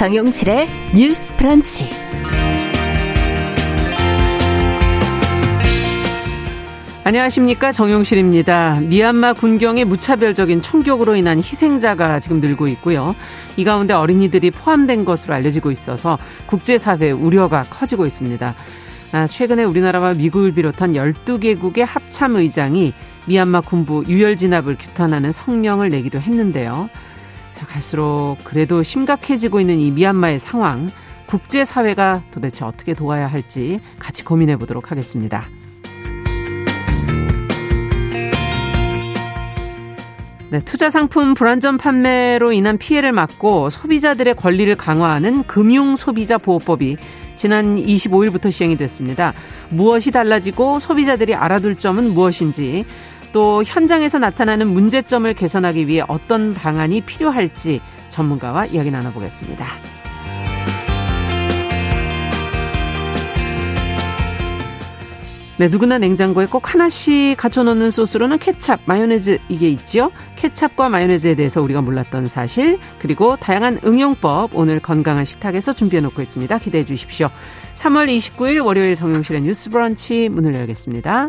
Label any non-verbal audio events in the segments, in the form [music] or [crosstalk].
정용실의 뉴스 프런치. 안녕하십니까 정용실입니다. 미얀마 군경의 무차별적인 총격으로 인한 희생자가 지금 늘고 있고요. 이 가운데 어린이들이 포함된 것으로 알려지고 있어서 국제사회 우려가 커지고 있습니다. 아, 최근에 우리나라와 미국을 비롯한 12개국의 합참의장이 미얀마 군부 유혈 진압을 규탄하는 성명을 내기도 했는데요. 자, 갈수록 그래도 심각해지고 있는 이 미얀마의 상황, 국제사회가 도대체 어떻게 도와야 할지 같이 고민해 보도록 하겠습니다. 네, 투자 상품 불안전 판매로 인한 피해를 막고 소비자들의 권리를 강화하는 금융 소비자 보호법이 지난 25일부터 시행이 됐습니다. 무엇이 달라지고 소비자들이 알아둘 점은 무엇인지 또 현장에서 나타나는 문제점을 개선하기 위해 어떤 방안이 필요할지 전문가와 이야기 나눠보겠습니다. 네, 누구나 냉장고에 꼭 하나씩 갖춰놓는 소스로는 케찹, 마요네즈 이게 있죠. 케찹과 마요네즈에 대해서 우리가 몰랐던 사실 그리고 다양한 응용법 오늘 건강한 식탁에서 준비해놓고 있습니다. 기대해 주십시오. 3월 29일 월요일 정용실의 뉴스 브런치 문을 열겠습니다.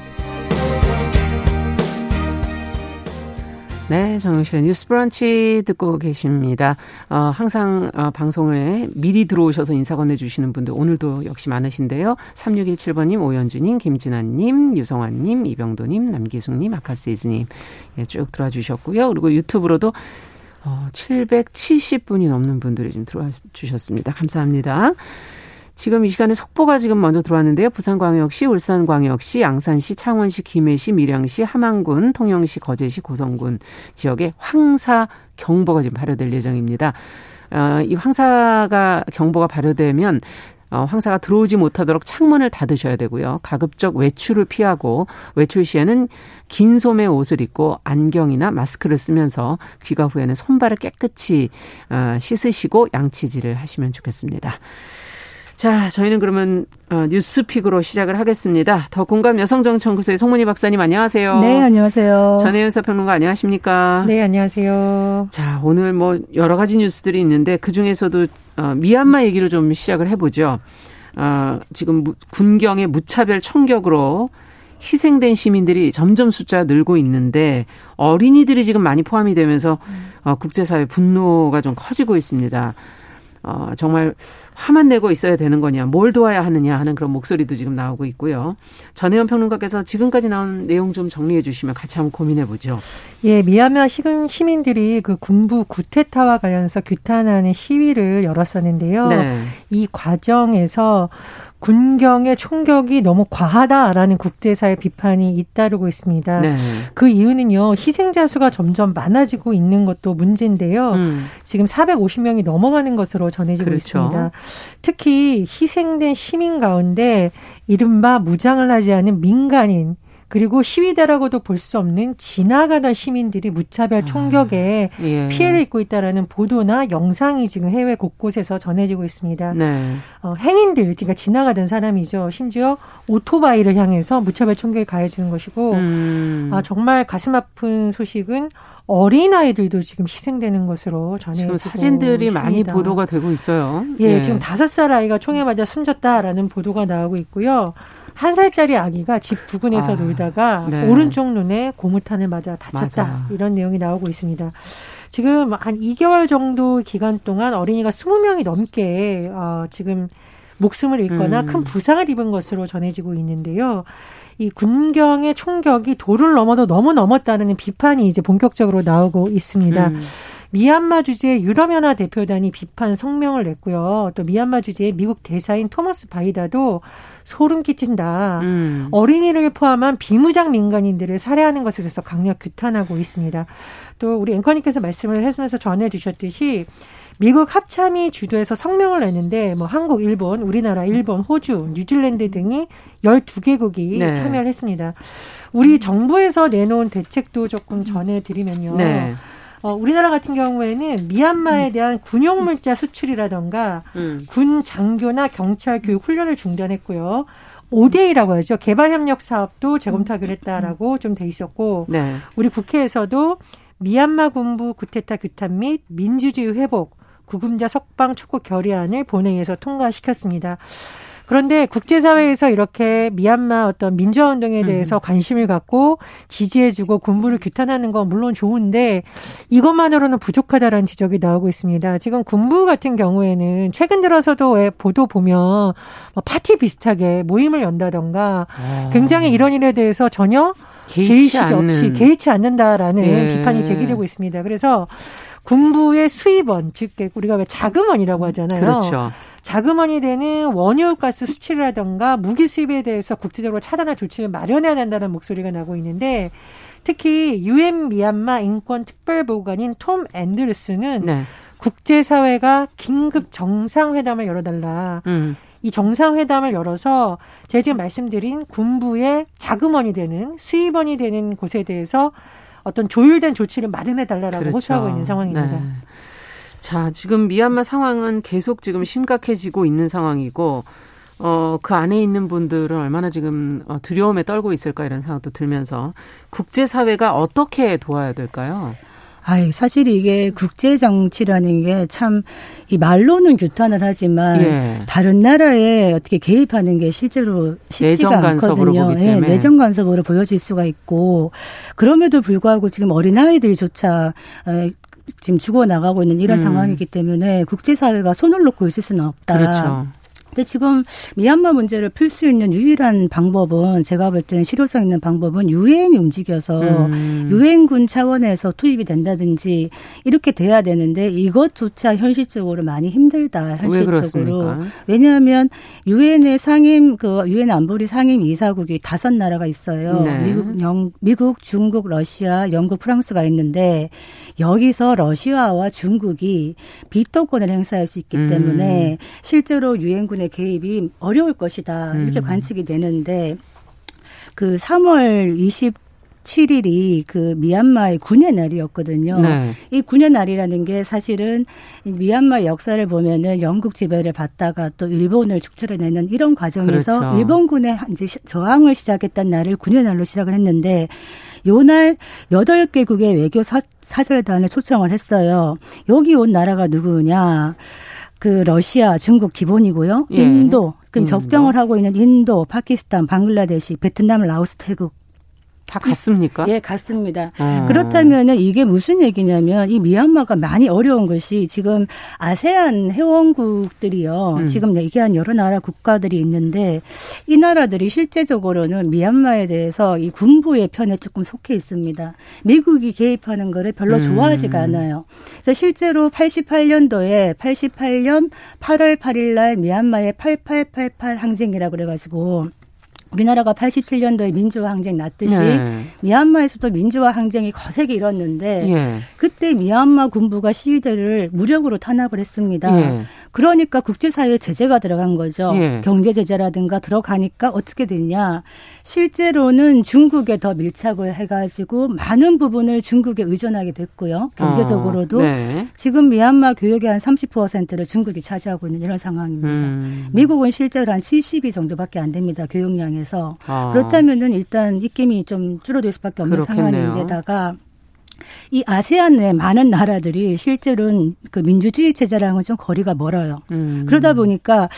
네, 정영실의 뉴스 브런치 듣고 계십니다. 어, 항상 어, 방송에 미리 들어오셔서 인사 건네주시는 분들 오늘도 역시 많으신데요. 3617번님, 오연주님, 김진아님, 유성환님, 이병도님, 남기숙님, 아카세이즈님 예, 쭉 들어와 주셨고요. 그리고 유튜브로도 어, 770분이 넘는 분들이 좀 들어와 주셨습니다. 감사합니다. 지금 이 시간에 속보가 지금 먼저 들어왔는데요. 부산광역시, 울산광역시, 양산시, 창원시, 김해시, 밀양시, 함안군, 통영시, 거제시, 고성군 지역에 황사 경보가 지금 발효될 예정입니다. 어, 이 황사가 경보가 발효되면 어, 황사가 들어오지 못하도록 창문을 닫으셔야 되고요. 가급적 외출을 피하고 외출 시에는 긴 소매 옷을 입고 안경이나 마스크를 쓰면서 귀가 후에는 손발을 깨끗이 어, 씻으시고 양치질을 하시면 좋겠습니다. 자, 저희는 그러면 어, 뉴스픽으로 시작을 하겠습니다. 더 공감 여성정연구소의 송문희 박사님 안녕하세요. 네, 안녕하세요. 전혜연 사평론가 안녕하십니까? 네, 안녕하세요. 자, 오늘 뭐 여러 가지 뉴스들이 있는데 그 중에서도 어, 미얀마 얘기를 좀 시작을 해보죠. 어, 지금 군경의 무차별 총격으로 희생된 시민들이 점점 숫자가 늘고 있는데 어린이들이 지금 많이 포함이 되면서 어, 국제사회 분노가 좀 커지고 있습니다. 어, 정말 화만 내고 있어야 되는 거냐, 뭘 도와야 하느냐 하는 그런 목소리도 지금 나오고 있고요. 전혜연 평론가께서 지금까지 나온 내용 좀 정리해 주시면 같이 한번 고민해 보죠. 예, 미얀마 시민들이 그 군부 구테타와 관련해서 규탄하는 시위를 열었었는데요. 네. 이 과정에서 군경의 총격이 너무 과하다라는 국제사회 비판이 잇따르고 있습니다. 네. 그 이유는요, 희생자 수가 점점 많아지고 있는 것도 문제인데요. 음. 지금 450명이 넘어가는 것으로 전해지고 그렇죠. 있습니다. 특히 희생된 시민 가운데 이른바 무장을 하지 않은 민간인, 그리고 시위대라고도 볼 수 없는 지나가던 시민들이 무차별 총격에 아, 예. 피해를 입고 있다라는 보도나 영상이 지금 해외 곳곳에서 전해지고 있습니다. 네. 어, 행인들, 그러니까 지나가던 사람이죠. 심지어 오토바이를 향해서 무차별 총격이 가해지는 것이고, 음. 아, 정말 가슴 아픈 소식은 어린 아이들도 지금 희생되는 것으로 전해지고 사진들이 있습니다. 많이 보도가 되고 있어요. 예, 예. 지금 다섯 살 아이가 총에 맞아 숨졌다라는 보도가 나오고 있고요. 한 살짜리 아기가 집 부근에서 아, 놀다가 네. 오른쪽 눈에 고무탄을 맞아 다쳤다. 맞아. 이런 내용이 나오고 있습니다. 지금 한 2개월 정도 기간 동안 어린이가 20명이 넘게 어, 지금 목숨을 잃거나 음. 큰 부상을 입은 것으로 전해지고 있는데요. 이 군경의 총격이 도를 넘어도 너무 넘었다는 비판이 이제 본격적으로 나오고 있습니다. 음. 미얀마 주재 유럽연합 대표단이 비판 성명을 냈고요. 또 미얀마 주재의 미국 대사인 토머스 바이다도 소름 끼친다. 음. 어린이를 포함한 비무장 민간인들을 살해하는 것에 대해서 강력 규탄하고 있습니다. 또 우리 앵커님께서 말씀을 해주면서 전해주셨듯이 미국 합참이 주도해서 성명을 냈는데 뭐 한국, 일본, 우리나라, 일본, 호주, 뉴질랜드 등이 12개국이 네. 참여를 했습니다. 우리 정부에서 내놓은 대책도 조금 전해드리면요. 네. 어, 우리나라 같은 경우에는 미얀마에 음. 대한 군용 물자 수출이라던가 음. 군 장교나 경찰 교육 훈련을 중단했고요. 5대2라고 하죠. 개발협력 사업도 재검토하기로 했다라고 좀 돼 있었고, 네. 우리 국회에서도 미얀마 군부 구테타 규탄 및 민주주의 회복, 구금자 석방 촉구 결의안을 본회의에서 통과시켰습니다. 그런데 국제사회에서 이렇게 미얀마 어떤 민주화 운동에 음. 대해서 음. 관심을 갖고 지지해주고 군부를 규탄하는 건 물론 좋은데 이것만으로는 부족하다라는 지적이 나오고 있습니다. 지금 군부 같은 경우에는 최근 들어서도 왜 보도 보면 뭐 파티 비슷하게 모임을 연다던가 아. 굉장히 이런 일에 대해서 전혀 개의치 없이 개의치 않는다라는 예. 비판이 제기되고 있습니다. 그래서 군부의 수입원, 즉 우리가 왜 자금원이라고 하잖아요. 그렇죠. 자금원이 되는 원유가스 수출이라던가 무기 수입에 대해서 국제적으로 차단할 조치를 마련해야 된다는 목소리가 나고 있는데 특히 유엔 미얀마 인권 특별보고관인 톰 앤드루스는 네. 국제사회가 긴급 정상회담을 열어달라. 음. 이 정상회담을 열어서 제가 지금 말씀드린 군부의 자금원이 되는 수입원이 되는 곳에 대해서 어떤 조율된 조치를 마련해 달라라고 그렇죠. 호소하고 있는 상황입니다. 네. 자, 지금 미얀마 상황은 계속 지금 심각해지고 있는 상황이고 어, 그 안에 있는 분들은 얼마나 지금 어, 두려움에 떨고 있을까 이런 생각도 들면서 국제사회가 어떻게 도와야 될까요? 아이, 사실 이게 국제 정치라는 게 참 이 말로는 규탄을 하지만 예. 다른 나라에 어떻게 개입하는 게 실제로 쉽지가 않거든요. 예, 내정 간섭으로 보여질 수가 있고 그럼에도 불구하고 지금 어린 아이들조차 어, 지금 죽어 나가고 있는 이런 음. 상황이기 때문에 국제사회가 손을 놓고 있을 수는 없다. 그렇죠. 근데 지금 미얀마 문제를 풀 수 있는 유일한 방법은 제가 볼 때는 실효성 있는 방법은 유엔이 움직여서 음. 유엔군 차원에서 투입이 된다든지 이렇게 돼야 되는데 이것조차 현실적으로 많이 힘들다 현실적으로 왜 왜냐하면 유엔의 상임 그 유엔 안보리 상임 이사국이 다섯 나라가 있어요. 네. 미국, 영, 미국, 중국, 러시아, 영국, 프랑스가 있는데 여기서 러시아와 중국이 비토권을 행사할 수 있기 음. 때문에 실제로 유엔군 정부의 개입이 어려울 것이다. 이렇게 음. 관측이 되는데 그 3월 20 7일이 그 미얀마의 군의 날이었거든요. 네. 이 군의 날이라는 게 사실은 미얀마 역사를 보면은 영국 지배를 받다가 또 일본을 축출해내는 이런 과정에서 그렇죠. 일본군의 이제 저항을 시작했던 날을 군의 날로 시작을 했는데 요날 여덟 개국의 외교 사, 사절단을 초청을 했어요. 여기 온 나라가 누구냐? 그 러시아, 중국 기본이고요. 예. 인도, 그 접경을 하고 있는 인도, 파키스탄, 방글라데시, 베트남, 라오스, 태국 다 갔습니까? 예, 갔습니다. 아. 그렇다면은 이게 무슨 얘기냐면 이 미얀마가 많이 어려운 것이 지금 아세안 회원국들이요. 음. 지금 얘기한 여러 나라 국가들이 있는데 이 나라들이 실제적으로는 미얀마에 대해서 이 군부의 편에 조금 속해 있습니다. 미국이 개입하는 거를 별로 음. 좋아하지가 않아요. 그래서 실제로 88년도에 88년 8월 8일 날 미얀마의 8888 항쟁이라고 그래 가지고 우리나라가 87년도에 민주화 항쟁 났듯이 네. 미얀마에서도 민주화 항쟁이 거세게 일었는데 예. 그때 미얀마 군부가 시위대를 무력으로 탄압을 했습니다. 예. 그러니까 국제사회에 제재가 들어간 거죠. 예. 경제 제재라든가 들어가니까 어떻게 됐냐? 실제로는 중국에 더 밀착을 해가지고 많은 부분을 중국에 의존하게 됐고요. 경제적으로도 어, 네. 지금 미얀마 교역의 한 30%를 중국이 차지하고 있는 이런 상황입니다. 음. 미국은 실제로 한 70이 정도밖에 안 됩니다. 교역량에. 상황에서 아. 그렇다면은 일단 입김이 좀 줄어들 수밖에 없는 그렇겠네요. 상황인데다가 이 아세안의 많은 나라들이 실제로는 그 민주주의 체제랑은 좀 거리가 멀어요. 음. 그러다 보니까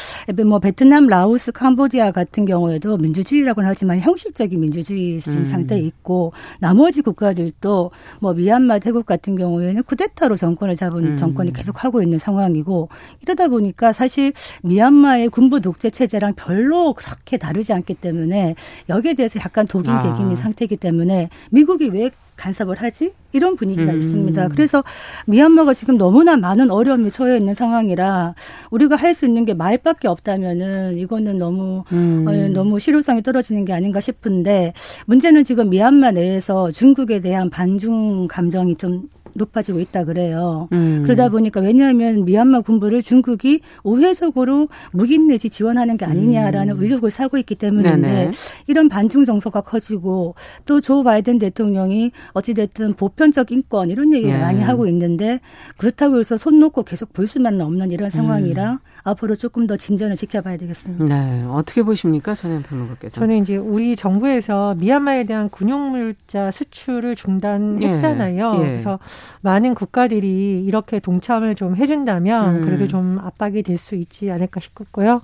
뭐 베트남, 라오스, 캄보디아 같은 경우에도 민주주의라고는 하지만 형식적인 민주주의 음. 상태에 있고 나머지 국가들도 뭐 미얀마, 태국 같은 경우에는 쿠데타로 정권을 잡은 음. 정권이 계속 하고 있는 상황이고 이러다 보니까 사실 미얀마의 군부 독재 체제랑 별로 그렇게 다르지 않기 때문에 여기에 대해서 약간 독인 아. 상태이기 때문에 미국이 왜 간섭을 하지? 이런 분위기가 음. 있습니다. 그래서 미얀마가 지금 너무나 많은 어려움에 처해 있는 상황이라 우리가 할 수 있는 게 말밖에 없다면은 이거는 너무 음. 어, 너무 실효성이 떨어지는 게 아닌가 싶은데 문제는 지금 미얀마 내에서 중국에 대한 반중 감정이 좀 높아지고 있다 그래요. 음. 그러다 보니까 왜냐하면 미얀마 군부를 중국이 우회적으로 묵인 내지 지원하는 게 아니냐라는 음. 의혹을 사고 있기 때문인데 이런 반중 정서가 커지고 또 조 바이든 대통령이 어찌됐든 보편적 인권 이런 얘기를 예. 많이 하고 있는데 그렇다고 해서 손 놓고 계속 볼 수만은 없는 이런 상황이라 음. 앞으로 조금 더 진전을 지켜봐야 되겠습니다. 네. 어떻게 보십니까? 전현 평론가께서. 저는 이제 우리 정부에서 미얀마에 대한 군용물자 수출을 중단했잖아요. 예. 예. 그래서 많은 국가들이 이렇게 동참을 좀 해준다면 음. 그래도 좀 압박이 될 수 있지 않을까 싶고요.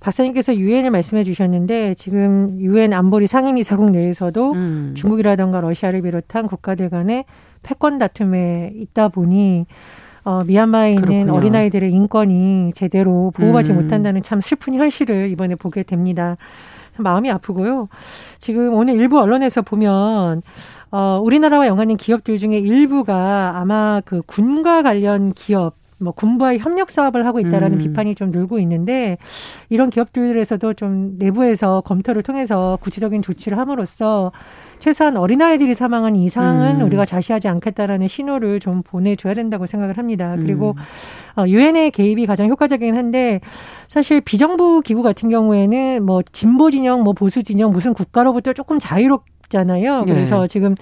박사님께서 유엔을 말씀해 주셨는데 지금 유엔 안보리 상임이사국 내에서도 음. 중국이라든가 러시아를 비롯한 국가들 간의 패권 다툼에 있다 보니 어, 미얀마에 있는 그렇군요. 어린아이들의 인권이 제대로 보호받지 음. 못한다는 참 슬픈 현실을 이번에 보게 됩니다. 마음이 아프고요. 지금 오늘 일부 언론에서 보면 어, 우리나라와 연관된 기업들 중에 일부가 아마 그 군과 관련 기업 뭐 군부와의 협력 사업을 하고 있다라는 음. 비판이 좀 늘고 있는데 이런 기업들에서도 좀 내부에서 검토를 통해서 구체적인 조치를 함으로써 최소한 어린아이들이 사망한 이상은 음. 우리가 자시하지 않겠다라는 신호를 좀 보내줘야 된다고 생각을 합니다. 그리고 음. 어, 유엔의 개입이 가장 효과적이긴 한데 사실 비정부 기구 같은 경우에는 뭐 진보 진영, 뭐 보수 진영, 무슨 국가로부터 조금 자유롭잖아요. 그래서 네. 지금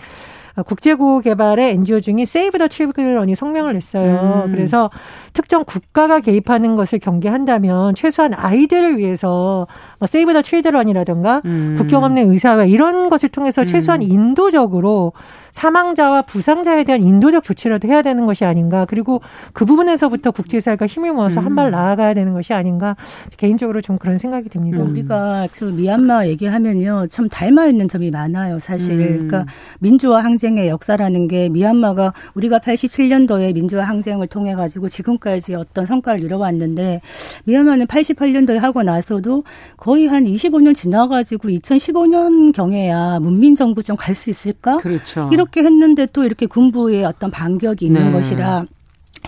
어, 국제구호 개발의 NGO 중에 세이브 더 칠드런이 성명을 냈어요. 음. 그래서 특정 국가가 개입하는 것을 경계한다면 최소한 아이들을 위해서 뭐 세이브 더 칠드런이라든가 음. 국경 없는 의사회 이런 것을 통해서 최소한 음. 인도적으로 사망자와 부상자에 대한 인도적 조치라도 해야 되는 것이 아닌가. 그리고 그 부분에서부터 국제사회가 힘을 모아서 음. 한발 나아가야 되는 것이 아닌가. 개인적으로 좀 그런 생각이 듭니다. 음. 우리가 그 미얀마 얘기하면요. 참 닮아 있는 점이 많아요. 사실. 음. 그러니까 민주화 항쟁의 역사라는 게 미얀마가 우리가 87년도에 민주화 항쟁을 통해 가지고 지금까지 어떤 성과를 이뤄왔는데 미얀마는 88년도에 하고 나서도 거의 한 25년 지나가지고 2015년 경에야 문민 정부 좀 갈 수 있을까? 그렇죠. 이렇게 했는데 또 이렇게 군부의 어떤 반격이 있는 네. 것이라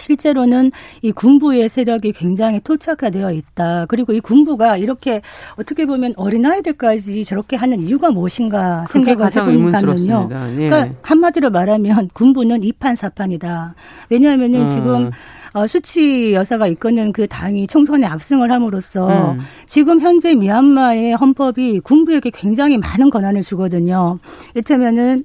실제로는 이 군부의 세력이 굉장히 토착화되어 있다. 그리고 이 군부가 이렇게 어떻게 보면 어린아이들까지 저렇게 하는 이유가 무엇인가 생각을 해보니까는요. 예. 그러니까 한마디로 말하면 군부는 이판사판이다. 왜냐하면은 음. 지금 어, 수치 여사가 이끄는 그 당이 총선에 압승을 함으로써 음. 지금 현재 미얀마의 헌법이 군부에게 굉장히 많은 권한을 주거든요. 이를테면은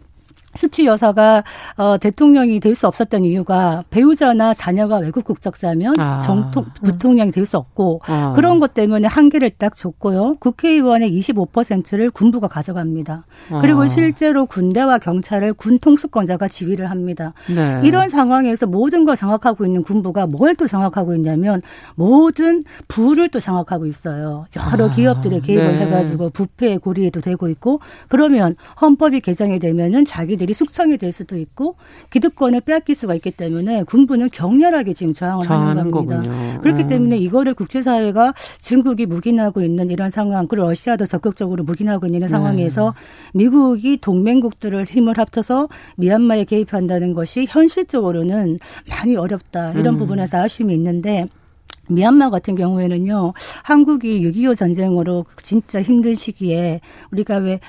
수치 여사가 어, 대통령이 될 수 없었던 이유가 배우자나 자녀가 외국 국적자면 아. 정통 부통령이 될 수 없고 아. 그런 것 때문에 한계를 딱 줬고요. 국회의원의 25%를 군부가 가져갑니다. 아. 그리고 실제로 군대와 경찰을 군 통수권자가 지휘를 합니다. 네. 이런 상황에서 모든 걸 장악하고 있는 군부가 뭘 또 장악하고 있냐면 모든 부를 또 장악하고 있어요. 여러 아. 기업들의 개입을 네. 해가지고 부패의 고리에도 되고 있고 그러면 헌법이 개정이 되면은 자기들 국민들이 숙청이 될 수도 있고 기득권을 빼앗길 수가 있기 때문에 군부는 격렬하게 지금 저항을 하는 겁니다. 거군요. 그렇기 음. 때문에 이거를 국제사회가 중국이 묵인하고 있는 이런 상황 그리고 러시아도 적극적으로 묵인하고 있는 상황에서 네. 미국이 동맹국들을 힘을 합쳐서 미얀마에 개입한다는 것이 현실적으로는 많이 어렵다 이런 음. 부분에서 아쉬움이 있는데 미얀마 같은 경우에는요, 한국이 6.25 전쟁으로 진짜 힘든 시기에 우리가 왜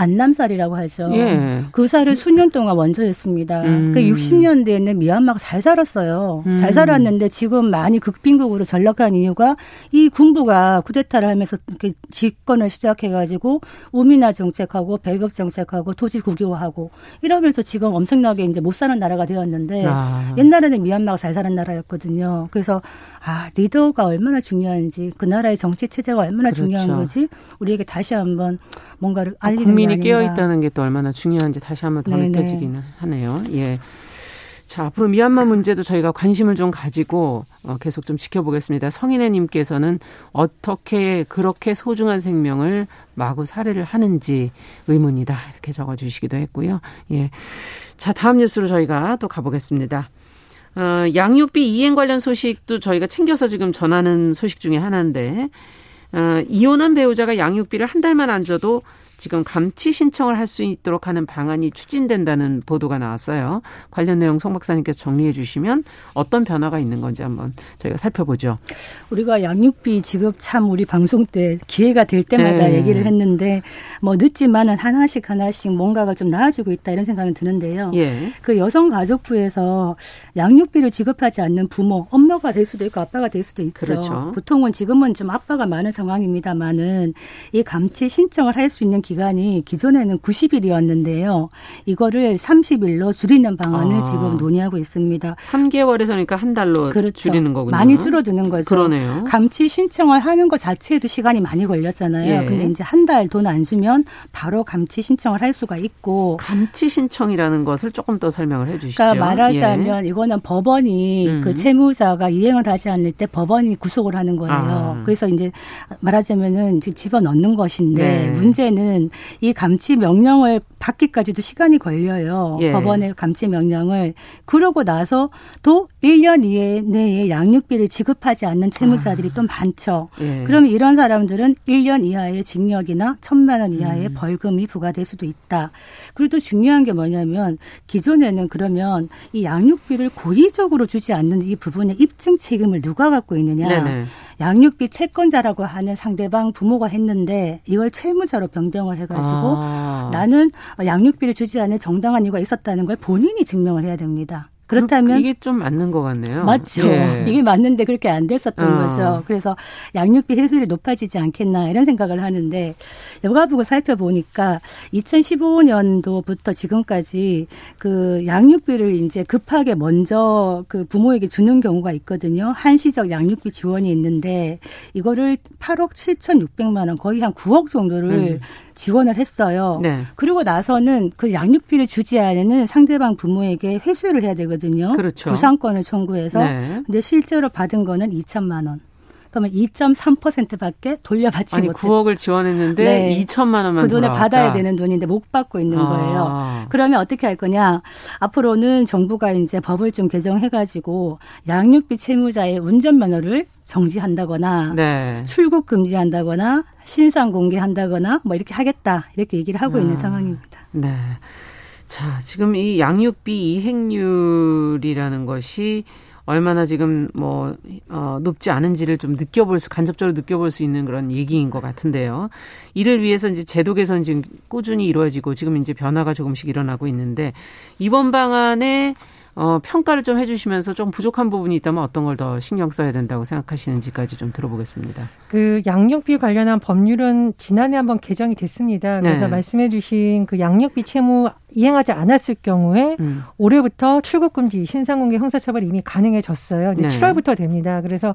안남살이라고 하죠. 예. 그 살을 수년 동안 원조했습니다. 음. 그 60년대에는 미얀마가 잘 살았어요. 음. 잘 살았는데 지금 많이 극빈국으로 전락한 이유가 이 군부가 쿠데타를 하면서 이렇게 집권을 시작해가지고 우미나 정책하고 배급 정책하고 토지 국유화하고 이러면서 지금 엄청나게 이제 못 사는 나라가 되었는데 아. 옛날에는 미얀마가 잘 사는 나라였거든요. 그래서 아 리더가 얼마나 중요한지 그 나라의 정치 체제가 얼마나 그렇죠. 중요한 거지 우리에게 다시 한번 뭔가를 알리는 국민이 깨어 있다는 게 또 얼마나 중요한지 다시 한번 더 네네. 느껴지기는 하네요. 예. 자, 앞으로 미얀마 문제도 저희가 관심을 좀 가지고 어, 계속 좀 지켜보겠습니다. 성인애님께서는 어떻게 그렇게 소중한 생명을 마구 살해를 하는지 의문이다. 이렇게 적어주시기도 했고요. 예. 자, 다음 뉴스로 저희가 또 가보겠습니다. 어, 양육비 이행 관련 소식도 저희가 챙겨서 지금 전하는 소식 중에 하나인데, 어, 이혼한 배우자가 양육비를 한 달만 안 줘도 지금 감치 신청을 할 수 있도록 하는 방안이 추진된다는 보도가 나왔어요. 관련 내용 송 박사님께서 정리해 주시면 어떤 변화가 있는 건지 한번 저희가 살펴보죠. 우리가 양육비 지급 참 우리 방송 때 기회가 될 때마다 네. 얘기를 했는데 뭐 늦지만은 하나씩 하나씩 뭔가가 좀 나아지고 있다 이런 생각이 드는데요. 예. 그 여성가족부에서 양육비를 지급하지 않는 부모, 엄마가 될 수도 있고 아빠가 될 수도 있죠. 그렇죠. 보통은 지금은 좀 아빠가 많은 상황입니다만은 이 감치 신청을 할 수 있는 기간이 기존에는 90일이었는데요. 이거를 30일로 줄이는 방안을 아. 지금 논의하고 있습니다. 3개월에서 그러니까 한 달로 그렇죠. 줄이는 거군요. 많이 줄어드는 거죠. 그러네요. 감치 신청을 하는 것 자체에도 시간이 많이 걸렸잖아요. 예. 근데 이제 한 달 돈 안 주면 바로 감치 신청을 할 수가 있고 감치 신청이라는 것을 조금 더 설명을 해 주시죠. 그러니까 말하자면 예. 이거는 법원이 음. 그 채무자가 이행을 하지 않을 때 법원이 구속을 하는 거예요. 아. 그래서 이제 말하자면은 집어넣는 것인데 네. 문제는 이 감치 명령을 받기까지도 시간이 걸려요. 예. 법원의 감치 명령을 그러고 나서 또 1년 이내 내에 양육비를 지급하지 않는 채무자들이 아. 또 많죠. 예. 그러면 이런 사람들은 1년 이하의 징역이나 천만 원 이하의 음. 벌금이 부과될 수도 있다. 그리고 또 중요한 게 뭐냐면 기존에는 그러면 이 양육비를 고의적으로 주지 않는 이 부분의 입증 책임을 누가 갖고 있느냐. 네네. 양육비 채권자라고 하는 상대방 부모가 했는데 이걸 채무자로 변경을 해가지고 아. 나는 양육비를 주지 않을 정당한 이유가 있었다는 걸 본인이 증명을 해야 됩니다. 그렇다면 이게 좀 맞는 것 같네요. 맞죠. 예. 이게 맞는데 그렇게 안 됐었던 어. 거죠. 그래서 양육비 회수율이 높아지지 않겠나 이런 생각을 하는데 여가부가 살펴보니까 2015년도부터 지금까지 그 양육비를 이제 급하게 먼저 그 부모에게 주는 경우가 있거든요. 한시적 양육비 지원이 있는데 이거를 8억 7,600만 원 거의 한 9억 정도를 음. 지원을 했어요. 네. 그리고 나서는 그 양육비를 주지 않는 상대방 부모에게 회수를 해야 되거든요. 그렇죠. 구상권을 청구해서. 네. 근데 실제로 받은 거는 2천만 원. 그러면 2.3%밖에 돌려받지 아니, 못해. 9억을 지원했는데 네. 2천만 원만 그 돈을 돌아왔다. 받아야 되는 돈인데 못 받고 있는 아. 거예요. 그러면 어떻게 할 거냐? 앞으로는 정부가 이제 법을 좀 개정해가지고 양육비 채무자의 운전면허를 정지한다거나 네. 출국 금지한다거나 신상 공개한다거나 뭐 이렇게 하겠다 이렇게 얘기를 하고 아. 있는 상황입니다. 네. 자, 지금 이 양육비 이행률이라는 것이 얼마나 지금 뭐 어, 높지 않은지를 좀 느껴볼 수 간접적으로 느껴볼 수 있는 그런 얘기인 것 같은데요. 이를 위해서 이제 제도 개선 지금 꾸준히 이루어지고 지금 이제 변화가 조금씩 일어나고 있는데 이번 방안에 어, 평가를 좀 해주시면서 좀 부족한 부분이 있다면 어떤 걸 더 신경 써야 된다고 생각하시는지까지 좀 들어보겠습니다. 그 양육비 관련한 법률은 지난해 한번 개정이 됐습니다. 그래서 네. 말씀해주신 그 양육비 채무 이행하지 않았을 경우에 음. 올해부터 출국 금지, 신상 공개 형사처벌이 이미 가능해졌어요. 이제 네. 7월부터 됩니다. 그래서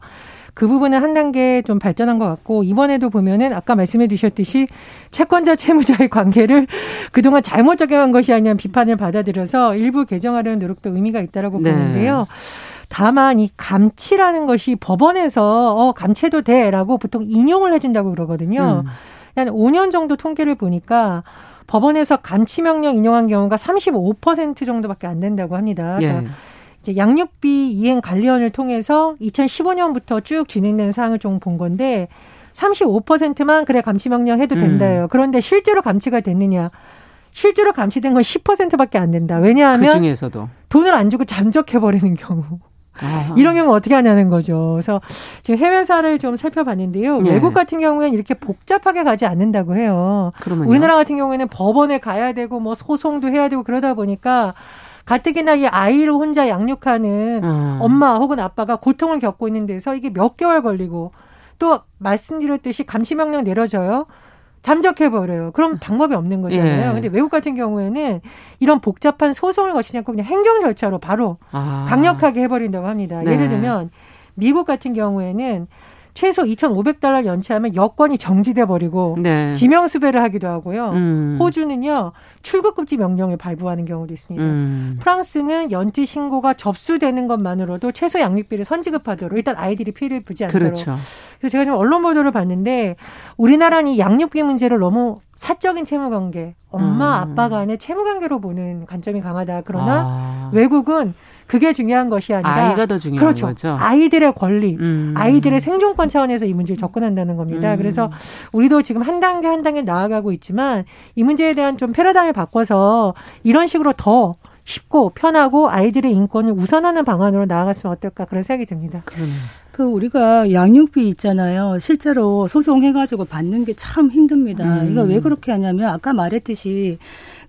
그 부분은 한 단계 좀 발전한 것 같고 이번에도 보면은 아까 말씀해 주셨듯이 채권자 채무자의 관계를 [laughs] 그동안 잘못 적용한 것이 아니냐는 비판을 받아들여서 일부 개정하려는 노력도 의미가 있다라고 네. 보는데요. 다만 이 감치라는 것이 법원에서 어 감치해도 돼라고 보통 인용을 해준다고 그러거든요. 음. 한 5년 정도 통계를 보니까 법원에서 감치 명령 인용한 경우가 35% 정도밖에 안 된다고 합니다. 그러니까 예. 이제 양육비 이행 관리원을 통해서 2015년부터 쭉 진행된 사항을 좀 본 건데 35%만 그래 감치 명령 해도 된다요. 음. 그런데 실제로 감치가 됐느냐? 실제로 감치된 건 10%밖에 안 된다. 왜냐하면 그 중에서도 돈을 안 주고 잠적해 버리는 경우. 아. 이런 경우 어떻게 하냐는 거죠. 그래서 지금 해외사를 좀 살펴봤는데요. 네. 외국 같은 경우에는 이렇게 복잡하게 가지 않는다고 해요. 그러면요? 우리나라 같은 경우에는 법원에 가야 되고 뭐 소송도 해야 되고 그러다 보니까 가뜩이나 이 아이를 혼자 양육하는 음. 엄마 혹은 아빠가 고통을 겪고 있는 데서 이게 몇 개월 걸리고 또 말씀드렸듯이 감시명령 내려져요. 잠적해버려요. 그럼 방법이 없는 거잖아요. 예. 근데 외국 같은 경우에는 이런 복잡한 소송을 거치지 않고 그냥 행정 절차로 바로 아. 강력하게 해버린다고 합니다. 네. 예를 들면 미국 같은 경우에는 최소 2,500달러 연체하면 여권이 정지돼 버리고 네. 지명 수배를 하기도 하고요. 음. 호주는요 출국 금지 명령을 발부하는 경우도 있습니다. 음. 프랑스는 연체 신고가 접수되는 것만으로도 최소 양육비를 선지급하도록 일단 아이들이 피해를 보지 않도록. 그렇죠. 그래서 제가 지금 언론 보도를 봤는데 우리나라는 이 양육비 문제를 너무 사적인 채무 관계, 엄마 음. 아빠 간의 채무 관계로 보는 관점이 강하다. 그러나 아. 외국은 그게 중요한 것이 아니라 아이가 더 중요한 그렇죠. 거죠. 아이들의 권리, 음. 아이들의 생존권 차원에서 이 문제를 접근한다는 겁니다. 음. 그래서 우리도 지금 한 단계 한 단계 나아가고 있지만 이 문제에 대한 좀 패러다임을 바꿔서 이런 식으로 더 쉽고 편하고 아이들의 인권을 우선하는 방안으로 나아갔으면 어떨까 그런 생각이 듭니다. 그러네요. 그 우리가 양육비 있잖아요. 실제로 소송해가지고 받는 게 참 힘듭니다. 음. 이거 왜 그렇게 하냐면 아까 말했듯이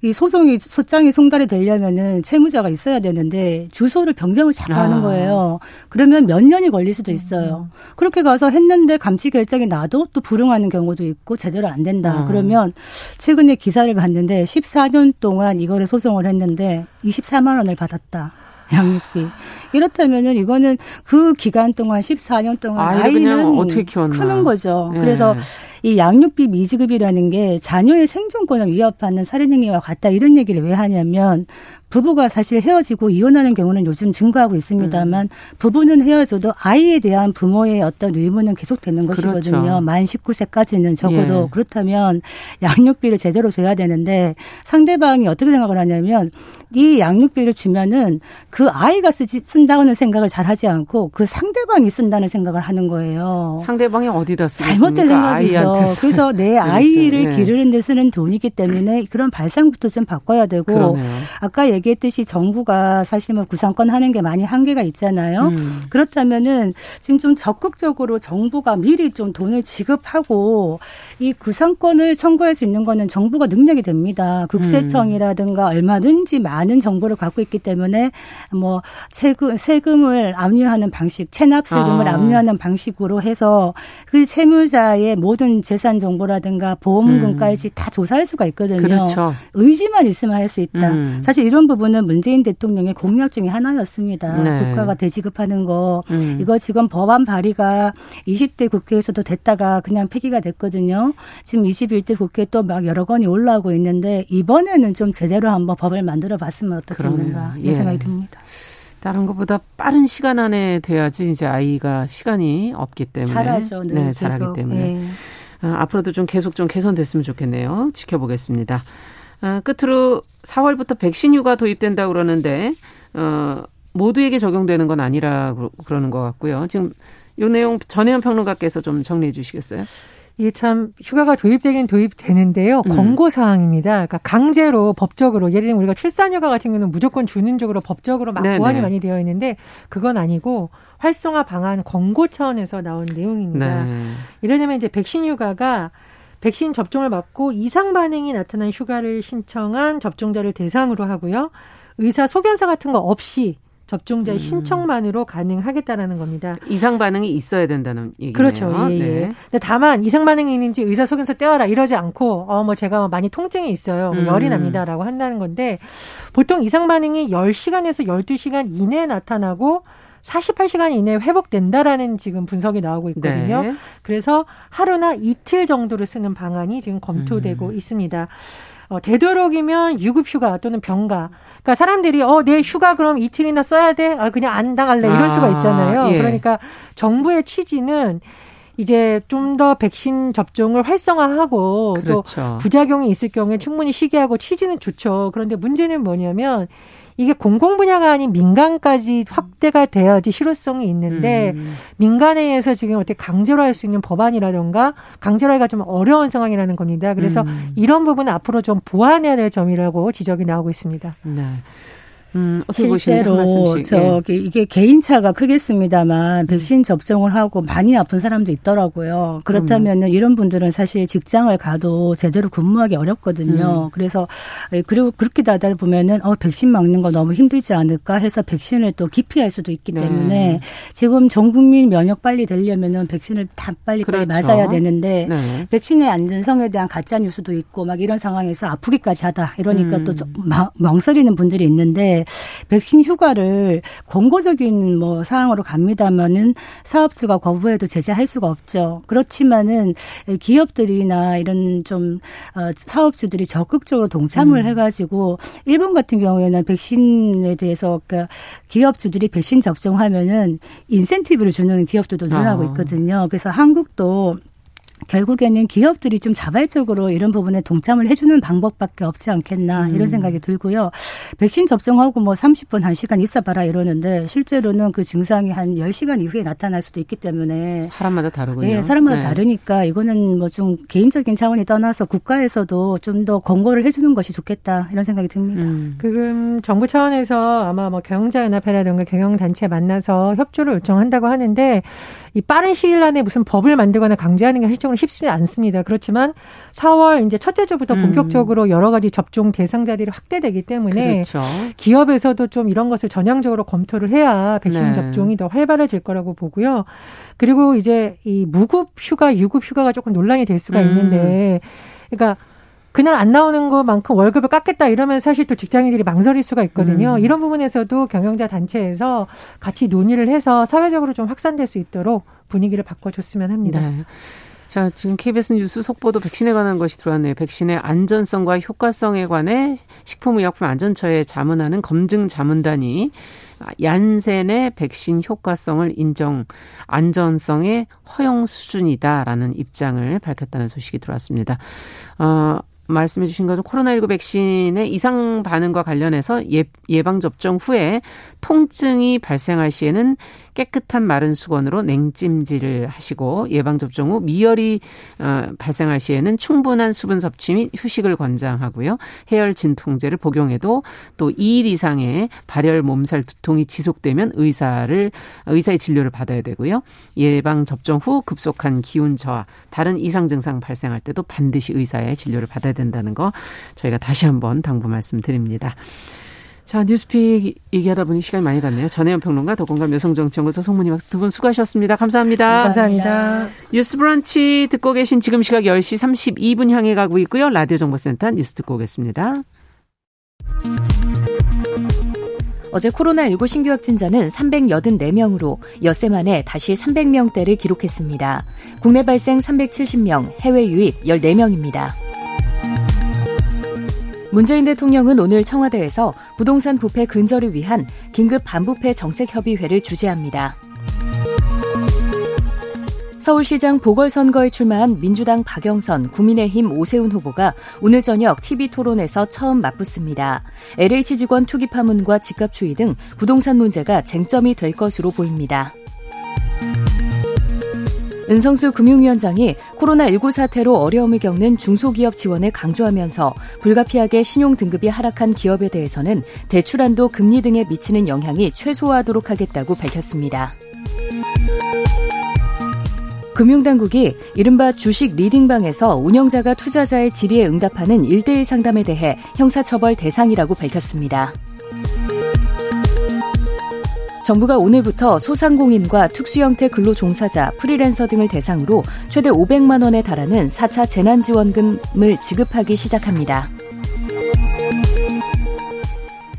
이 소송이 소장이 송달이 되려면은 채무자가 있어야 되는데 주소를 변경을 자꾸 아. 하는 거예요. 그러면 몇 년이 걸릴 수도 있어요. 음. 그렇게 가서 했는데 감치 결정이 나도 또 불응하는 경우도 있고 제대로 안 된다. 음. 그러면 최근에 기사를 봤는데 14년 동안 이거를 소송을 했는데 24만 원을 받았다. [laughs] 양육비. 이렇다면은 이거는 그 기간 동안 14년 동안 아이는 어떻게 키웠나. 크는 거죠. 예. 그래서 이 양육비 미지급이라는 게 자녀의 생존권을 위협하는 살인행위와 같다 이런 얘기를 왜 하냐면 부부가 사실 헤어지고 이혼하는 경우는 요즘 증가하고 있습니다만 음. 부부는 헤어져도 아이에 대한 부모의 어떤 의무는 계속되는 것이거든요. 그렇죠. 만 19세까지는 적어도 예. 그렇다면 양육비를 제대로 줘야 되는데 상대방이 어떻게 생각을 하냐면 이 양육비를 주면은 그 아이가 쓰지, 쓴다는 생각을 잘 하지 않고 그 상대방이 쓴다는 생각을 하는 거예요. 상대방이 어디다 쓰겠습니까? 잘못된 생각이죠. 그래서 내 아이를 예. 기르는 데 쓰는 돈이기 때문에 그런 발상부터 좀 바꿔야 되고 그러네요. 아까 얘기했듯이 정부가 사실 뭐 구상권 하는 게 많이 한계가 있잖아요. 음. 그렇다면은 지금 좀 적극적으로 정부가 미리 좀 돈을 지급하고 이 구상권을 청구할 수 있는 거는 정부가 능력이 됩니다. 국세청이라든가 얼마든지 많은 정보를 갖고 있기 때문에 뭐 세금 세금을 압류하는 방식, 체납 세금을 아. 압류하는 방식으로 해서 그 채무자의 모든 재산 정보라든가 보험금까지 음. 다 조사할 수가 있거든요. 그렇죠. 의지만 있으면 할 수 있다. 음. 사실 이런 부분은 문재인 대통령의 공약 중에 하나였습니다. 네. 국가가 대지급하는 거. 음. 이거 지금 법안 발의가 20대 국회에서도 됐다가 그냥 폐기가 됐거든요. 지금 21대 국회 또 막 여러 건이 올라오고 있는데 이번에는 좀 제대로 한번 법을 만들어 봤으면 어떻겠는가 이 예. 생각이 듭니다. 다른 것보다 빠른 시간 안에 돼야지 이제 아이가 시간이 없기 때문에 잘하죠. 네, 네 잘하기 때문에 네. 어, 앞으로도 좀 계속 좀 개선됐으면 좋겠네요. 지켜보겠습니다. 어, 끝으로 4월부터 백신 휴가 도입된다 그러는데 어 모두에게 적용되는 건 아니라 그러는 것 같고요. 지금 요 내용 전혜연 평론가께서 좀 정리해 주시겠어요? 이게 참 휴가가 도입되긴 도입되는데요. 음. 권고 사항입니다. 그러니까 강제로 법적으로 예를 들면 우리가 출산 휴가 같은 경우는 무조건 주는 쪽으로 법적으로 막 네네. 보완이 많이 되어 있는데 그건 아니고 활성화 방안 권고 차원에서 나온 내용입니다. 네. 이러려면 이제 백신 휴가가 백신 접종을 받고 이상 반응이 나타난 휴가를 신청한 접종자를 대상으로 하고요. 의사 소견서 같은 거 없이 접종자의 음. 신청만으로 가능하겠다라는 겁니다. 이상 반응이 있어야 된다는 얘기네요. 그렇죠. 예, 예. 네. 근데 다만 이상 반응이 있는지 의사 소견서 떼어라 이러지 않고 어 뭐 제가 많이 통증이 있어요. 뭐 열이 음. 납니다라고 한다는 건데 보통 이상 반응이 10시간에서 12시간 이내에 나타나고 48시간 이내에 회복된다라는 지금 분석이 나오고 있거든요. 네. 그래서 하루나 이틀 정도를 쓰는 방안이 지금 검토되고 음. 있습니다. 어, 되도록이면 유급휴가 또는 병가. 그러니까 사람들이 어, 내 휴가 그럼 이틀이나 써야 돼? 아, 그냥 안 당할래. 이럴 아, 수가 있잖아요. 예. 그러니까 정부의 취지는 이제 좀 더 백신 접종을 활성화하고 그렇죠. 또 부작용이 있을 경우에 충분히 시기하고 취지는 좋죠. 그런데 문제는 뭐냐면 이게 공공 분야가 아닌 민간까지 확대가 돼야지 실효성이 있는데 음. 민간에 의해서 지금 어떻게 강제로 할 수 있는 법안이라던가 강제로 하기가 좀 어려운 상황이라는 겁니다. 그래서 음. 이런 부분은 앞으로 좀 보완해야 될 점이라고 지적이 나오고 있습니다. 네. 음, 실제로 저기 예. 이게 개인차가 크겠습니다만 백신 접종을 하고 많이 아픈 사람도 있더라고요. 그렇다면 은 이런 분들은 사실 직장을 가도 제대로 근무하기 어렵거든요. 음. 그래서 예, 그리고 그렇게 다다 보면은 어 백신 맞는 거 너무 힘들지 않을까 해서 백신을 또 기피할 수도 있기 네. 때문에 지금 전 국민 면역 빨리 되려면은 백신을 다 빨리 그렇죠. 빨리 맞아야 되는데 네. 백신의 안전성에 대한 가짜 뉴스도 있고 막 이런 상황에서 아프기까지 하다 이러니까 음. 또 망설이는 분들이 있는데 백신 휴가를 권고적인 뭐 사항으로 갑니다면은 사업주가 거부해도 제재할 수가 없죠. 그렇지만은 기업들이나 이런 좀 어, 사업주들이 적극적으로 동참을 음. 해가지고 일본 같은 경우에는 백신에 대해서 그러니까 기업주들이 백신 접종하면은 인센티브를 주는 기업들도 늘어나고 아. 있거든요. 그래서 한국도 결국에는 기업들이 좀 자발적으로 이런 부분에 동참을 해주는 방법밖에 없지 않겠나 이런 음. 생각이 들고요. 백신 접종하고 뭐 30분, 1시간 있어봐라 이러는데 실제로는 그 증상이 한 10시간 이후에 나타날 수도 있기 때문에 사람마다 다르군요. 네, 사람마다 네. 다르니까 이거는 뭐 좀 개인적인 차원이 떠나서 국가에서도 좀 더 권고를 해주는 것이 좋겠다 이런 생각이 듭니다. 음. 지금 정부 차원에서 아마 뭐 경영자연합회라든가 경영단체 만나서 협조를 요청한다고 하는데 이 빠른 시일 안에 무슨 법을 만들거나 강제하는 게 실적으로 쉽지 않습니다. 그렇지만 4월 이제 첫째 주부터 음. 본격적으로 여러 가지 접종 대상자들이 확대되기 때문에 그렇죠. 기업에서도 좀 이런 것을 전향적으로 검토를 해야 백신 네. 접종이 더 활발해질 거라고 보고요. 그리고 이제 이 무급 휴가, 유급 휴가가 조금 논란이 될 수가 음. 있는데 그러니까 그날 안 나오는 것만큼 월급을 깎겠다 이러면 사실 또 직장인들이 망설일 수가 있거든요. 음. 이런 부분에서도 경영자 단체에서 같이 논의를 해서 사회적으로 좀 확산될 수 있도록 분위기를 바꿔줬으면 합니다. 네. 자, 지금 KBS 뉴스 속보도 백신에 관한 것이 들어왔네요. 백신의 안전성과 효과성에 관해 식품의약품 안전처에 자문하는 검증 자문단이 얀센의 백신 효과성을 인정 안전성의 허용 수준이다라는 입장을 밝혔다는 소식이 들어왔습니다. 어, 말씀해 주신 것은 코로나19 백신의 이상 반응과 관련해서 예, 예방 접종 후에 통증이 발생할 시에는 깨끗한 마른 수건으로 냉찜질을 하시고 예방 접종 후 미열이 어, 발생할 시에는 충분한 수분 섭취 및 휴식을 권장하고요. 해열 진통제를 복용해도 또 2일 이상의 발열 몸살 두통이 지속되면 의사를 의사의 진료를 받아야 되고요. 예방 접종 후 급속한 기운 저하, 다른 이상 증상 발생할 때도 반드시 의사의 진료를 받아야 된다는 거 저희가 다시 한번 당부 말씀드립니다. 자, 뉴스픽 얘기하다 보니 시간이 많이 갔네요. 전혜연 평론가, 더공감 여성정치연구소 송문희 박사 두 분 수고하셨습니다. 감사합니다. 감사합니다. 뉴스 브런치 듣고 계신 지금 시각 10시 32분 향해 가고 있고요. 라디오 정보센터 뉴스 듣고 오겠습니다. 어제 코로나19 신규 확진자는 384명으로 엿새 만에 다시 300명대를 기록했습니다. 국내 발생 370명, 해외 유입 14명입니다. 문재인 대통령은 오늘 청와대에서 부동산 부패 근절을 위한 긴급 반부패 정책협의회를 주재합니다. 서울시장 보궐선거에 출마한 민주당 박영선, 국민의힘 오세훈 후보가 오늘 저녁 TV토론에서 처음 맞붙습니다. LH 직원 투기 파문과 집값 추이 등 부동산 문제가 쟁점이 될 것으로 보입니다. 은성수 금융위원장이 코로나19 사태로 어려움을 겪는 중소기업 지원을 강조하면서 불가피하게 신용 등급이 하락한 기업에 대해서는 대출 한도 금리 등에 미치는 영향이 최소화하도록 하겠다고 밝혔습니다. 금융당국이 이른바 주식 리딩방에서 운영자가 투자자의 질의에 응답하는 1대1 상담에 대해 형사처벌 대상이라고 밝혔습니다. 정부가 오늘부터 소상공인과 특수형태 근로 종사자, 프리랜서 등을 대상으로 최대 500만 원에 달하는 4차 재난지원금을 지급하기 시작합니다.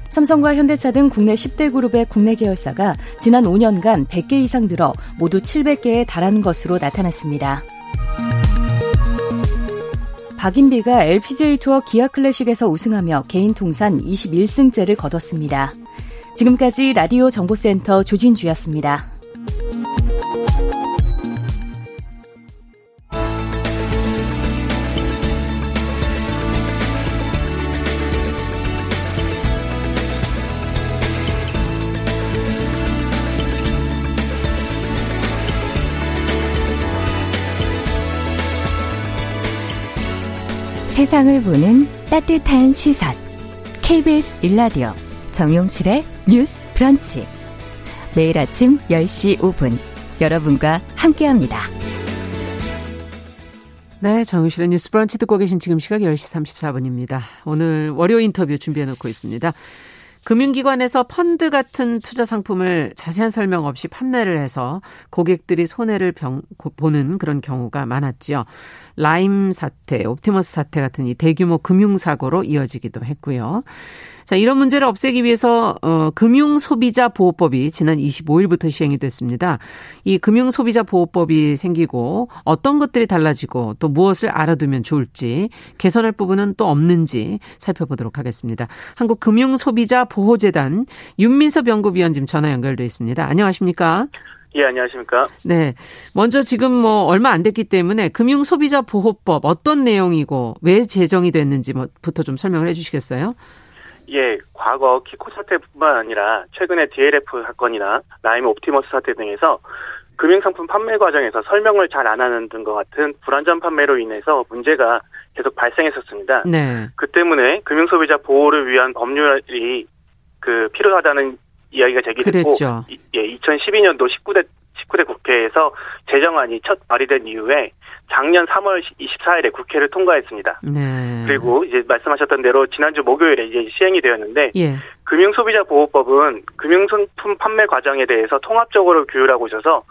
삼성과 현대차 등 국내 10대 그룹의 국내 계열사가 지난 5년간 100개 이상 늘어 모두 700개에 달하는 것으로 나타났습니다. 박인비가 LPGA 투어 기아 클래식에서 우승하며 개인 통산 21승째를 거뒀습니다. 지금까지 라디오 정보센터 조진주였습니다. 세상을 보는 따뜻한 시선. KBS 일라디오 정용실의 뉴스 브런치. 매일 아침 10시 5분 여러분과 함께합니다. 네, 정유실의 뉴스 브런치 듣고 계신 지금 시각 10시 34분입니다. 오늘 월요 인터뷰 준비해 놓고 있습니다. 금융기관에서 펀드 같은 투자 상품을 자세한 설명 없이 판매를 해서 고객들이 손해를 병, 보는 그런 경우가 많았지요. 라임 사태, 옵티머스 사태 같은 이 대규모 금융사고로 이어지기도 했고요. 자, 이런 문제를 없애기 위해서 어 금융 소비자 보호법이 지난 25일부터 시행이 됐습니다. 이 금융 소비자 보호법이 생기고 어떤 것들이 달라지고 또 무엇을 알아두면 좋을지 개선할 부분은 또 없는지 살펴보도록 하겠습니다. 한국 금융 소비자 보호재단 윤민섭 연구위원님 전화 연결돼 있습니다. 안녕하십니까? 예, 안녕하십니까. 네. 먼저 지금 뭐 얼마 안 됐기 때문에 금융소비자보호법 어떤 내용이고 왜 제정이 됐는지부터 좀 설명을 해 주시겠어요? 예, 과거 키코 사태뿐만 아니라 최근에 DLF 사건이나 라임 옵티머스 사태 등에서 금융상품 판매 과정에서 설명을 잘 안 하는 등과 같은 불안전 판매로 인해서 문제가 계속 발생했었습니다. 네. 그 때문에 금융소비자 보호를 위한 법률이 그 필요하다는 이야기가 제기됐고 그랬죠. 예, 2012년도 19대 19대 국회에서 제정안이 첫 발의된 이후에 작년 3월 24일에 국회를 통과했습니다. 네. 그리고 이제 말씀하셨던 대로 지난주 목요일에 이제 시행이 되었는데 예. 금융소비자보호법은 금융상품 판매 과정에 대해서 통합적으로 규율하고 있어서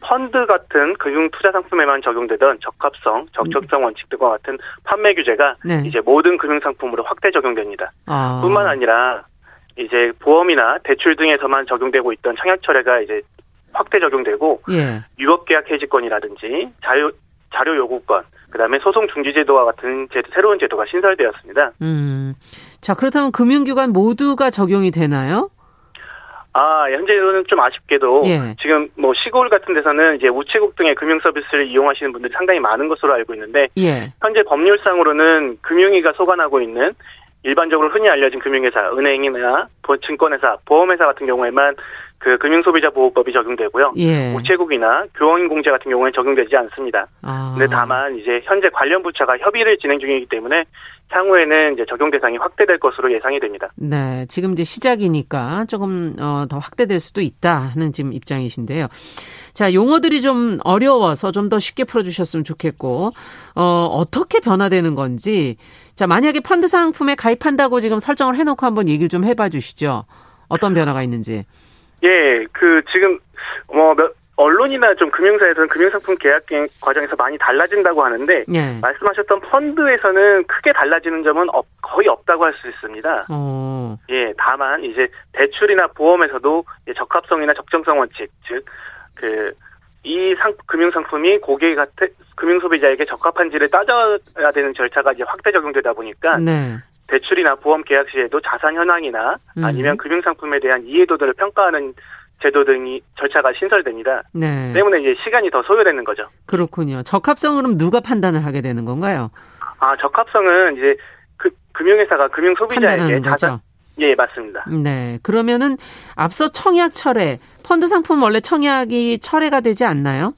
펀드 같은 금융 투자 상품에만 적용되던 적합성, 적절성 원칙 등과 같은 판매 규제가 네. 이제 모든 금융 상품으로 확대 적용됩니다. 아. 뿐만 아니라 이제 보험이나 대출 등에서만 적용되고 있던 청약 철회가 이제 확대 적용되고 예. 유업계약 해지권이라든지 자유 자료 요구권, 그다음에 소송 중지 제도와 같은 제도, 새로운 제도가 신설되었습니다. 음. 자, 그렇다면 금융기관 모두가 적용이 되나요? 아, 현재로는 좀 아쉽게도 예. 지금 뭐 시골 같은 데서는 이제 우체국 등의 금융 서비스를 이용하시는 분들이 상당히 많은 것으로 알고 있는데 예. 현재 법률상으로는 금융위가 소관하고 있는 일반적으로 흔히 알려진 금융회사, 은행이나 증권회사, 보험회사 같은 경우에만 그 금융소비자보호법이 적용되고요. 예. 우체국이나 교원공제 같은 경우에 적용되지 않습니다. 아. 근데 다만 이제 현재 관련 부처가 협의를 진행 중이기 때문에 향후에는 이제 적용 대상이 확대될 것으로 예상이 됩니다. 네, 지금 이제 시작이니까 조금 어, 더 확대될 수도 있다는 지금 입장이신데요. 자, 용어들이 좀 어려워서 좀 더 쉽게 풀어주셨으면 좋겠고, 어, 어떻게 변화되는 건지, 자, 만약에 펀드 상품에 가입한다고 지금 설정을 해놓고 한번 얘기를 좀 해봐 주시죠. 어떤 변화가 있는지. 예, 그 지금 뭐 몇, 언론이나 좀 금융사에서는 금융상품 계약 과정에서 많이 달라진다고 하는데 예. 말씀하셨던 펀드에서는 크게 달라지는 점은 없, 거의 없다고 할 수 있습니다. 어. 예, 다만 이제 대출이나 보험에서도 적합성이나 적정성 원칙, 즉그 이 상, 금융상품이 고객한테 금융소비자에게 적합한지를 따져야 되는 절차가 이제 확대 적용되다 보니까 네. 대출이나 보험 계약 시에도 자산 현황이나 음. 아니면 금융 상품에 대한 이해도들을 평가하는 제도 등이 절차가 신설됩니다. 네. 때문에 이제 시간이 더 소요되는 거죠. 그렇군요. 적합성은 누가 판단을 하게 되는 건가요? 아 적합성은 이제 그 금융회사가 금융 소비자에게 자산 예 맞습니다. 네 그러면은 앞서 청약 철회 펀드 상품 원래 청약이 철회가 되지 않나요?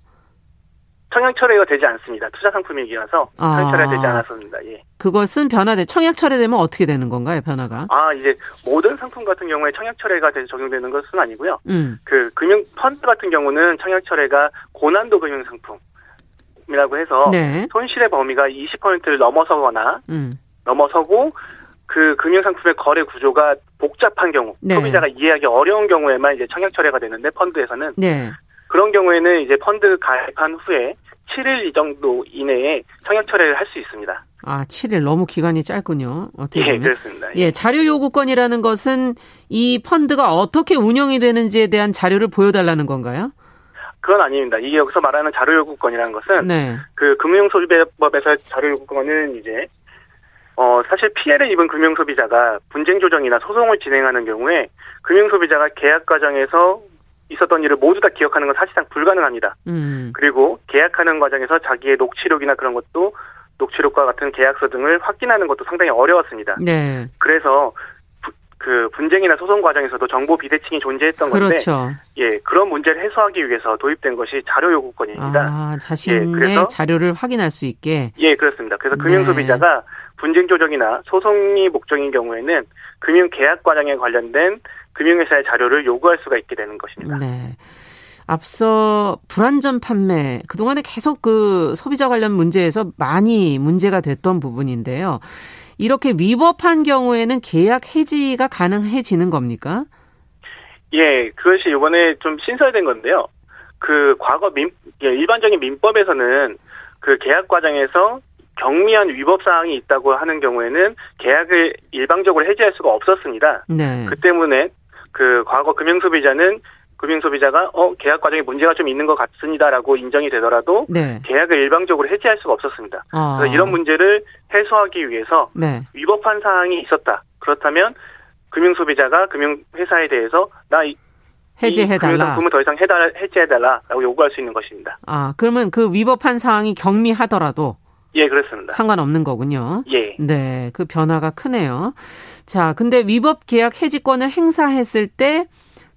청약 철회가 되지 않습니다. 투자 상품이기라서 아. 청약 철회가 되지 않았습니다. 예. 그것은 변화돼 청약 철회되면 어떻게 되는 건가요? 변화가? 아 이제 모든 상품 같은 경우에 청약 철회가 적용되는 것은 아니고요. 음. 그 금융 펀드 같은 경우는 청약 철회가 고난도 금융 상품이라고 해서 네. 손실의 범위가 20%를 넘어서거나 음. 넘어서고 그 금융 상품의 거래 구조가 복잡한 경우, 네. 소비자가 이해하기 어려운 경우에만 이제 청약 철회가 되는데 펀드에서는 네. 그런 경우에는 이제 펀드 가입한 후에 7일 이 정도 이내에 청약 철회를 할 수 있습니다. 아, 7일 너무 기간이 짧군요. 어떻게 예, 보면. 예, 그렇습니다. 예, 자료 요구권이라는 것은 이 펀드가 어떻게 운영이 되는지에 대한 자료를 보여달라는 건가요? 그건 아닙니다. 이게 여기서 말하는 자료 요구권이라는 것은 네. 그 금융소비법에서 자료 요구권은 이제 어 사실 피해를 입은 금융소비자가 분쟁 조정이나 소송을 진행하는 경우에 금융소비자가 계약 과정에서 있었던 일을 모두 다 기억하는 건 사실상 불가능합니다. 음. 그리고 계약하는 과정에서 자기의 녹취록이나 그런 것도 녹취록과 같은 계약서 등을 확인하는 것도 상당히 어려웠습니다. 네. 그래서 부, 그 분쟁이나 소송 과정에서도 정보 비대칭이 존재했던 그렇죠. 건데, 예 그런 문제를 해소하기 위해서 도입된 것이 자료 요구권입니다. 아, 자신의 예, 그래서, 자료를 확인할 수 있게. 예 그렇습니다. 그래서 네. 금융소비자가 분쟁 조정이나 소송이 목적인 경우에는 금융 계약 과정에 관련된 금융회사의 자료를 요구할 수가 있게 되는 것입니다. 네. 앞서 불안전 판매 그동안에 계속 그 소비자 관련 문제에서 많이 문제가 됐던 부분인데요. 이렇게 위법한 경우에는 계약 해지가 가능해지는 겁니까? 예, 그것이 이번에 좀 신설된 건데요. 그 과거 민 예, 일반적인 민법에서는 그 계약 과정에서 경미한 위법 사항이 있다고 하는 경우에는 계약을 일방적으로 해지할 수가 없었습니다. 네. 그 때문에 그 과거 금융소비자는 금융소비자가 어 계약 과정에 문제가 좀 있는 것 같습니다라고 인정이 되더라도 네. 계약을 일방적으로 해지할 수가 없었습니다. 아. 그래서 이런 문제를 해소하기 위해서 네. 위법한 사항이 있었다. 그렇다면 금융소비자가 금융회사에 대해서 나 해제해달라. 금융상품은 더 이상 해달, 해제해달라라고 요구할 수 있는 것입니다. 아, 그러면 그 위법한 사항이 경미하더라도 예, 그렇습니다. 상관없는 거군요. 예. 네, 그 변화가 크네요. 자, 근데 위법 계약 해지권을 행사했을 때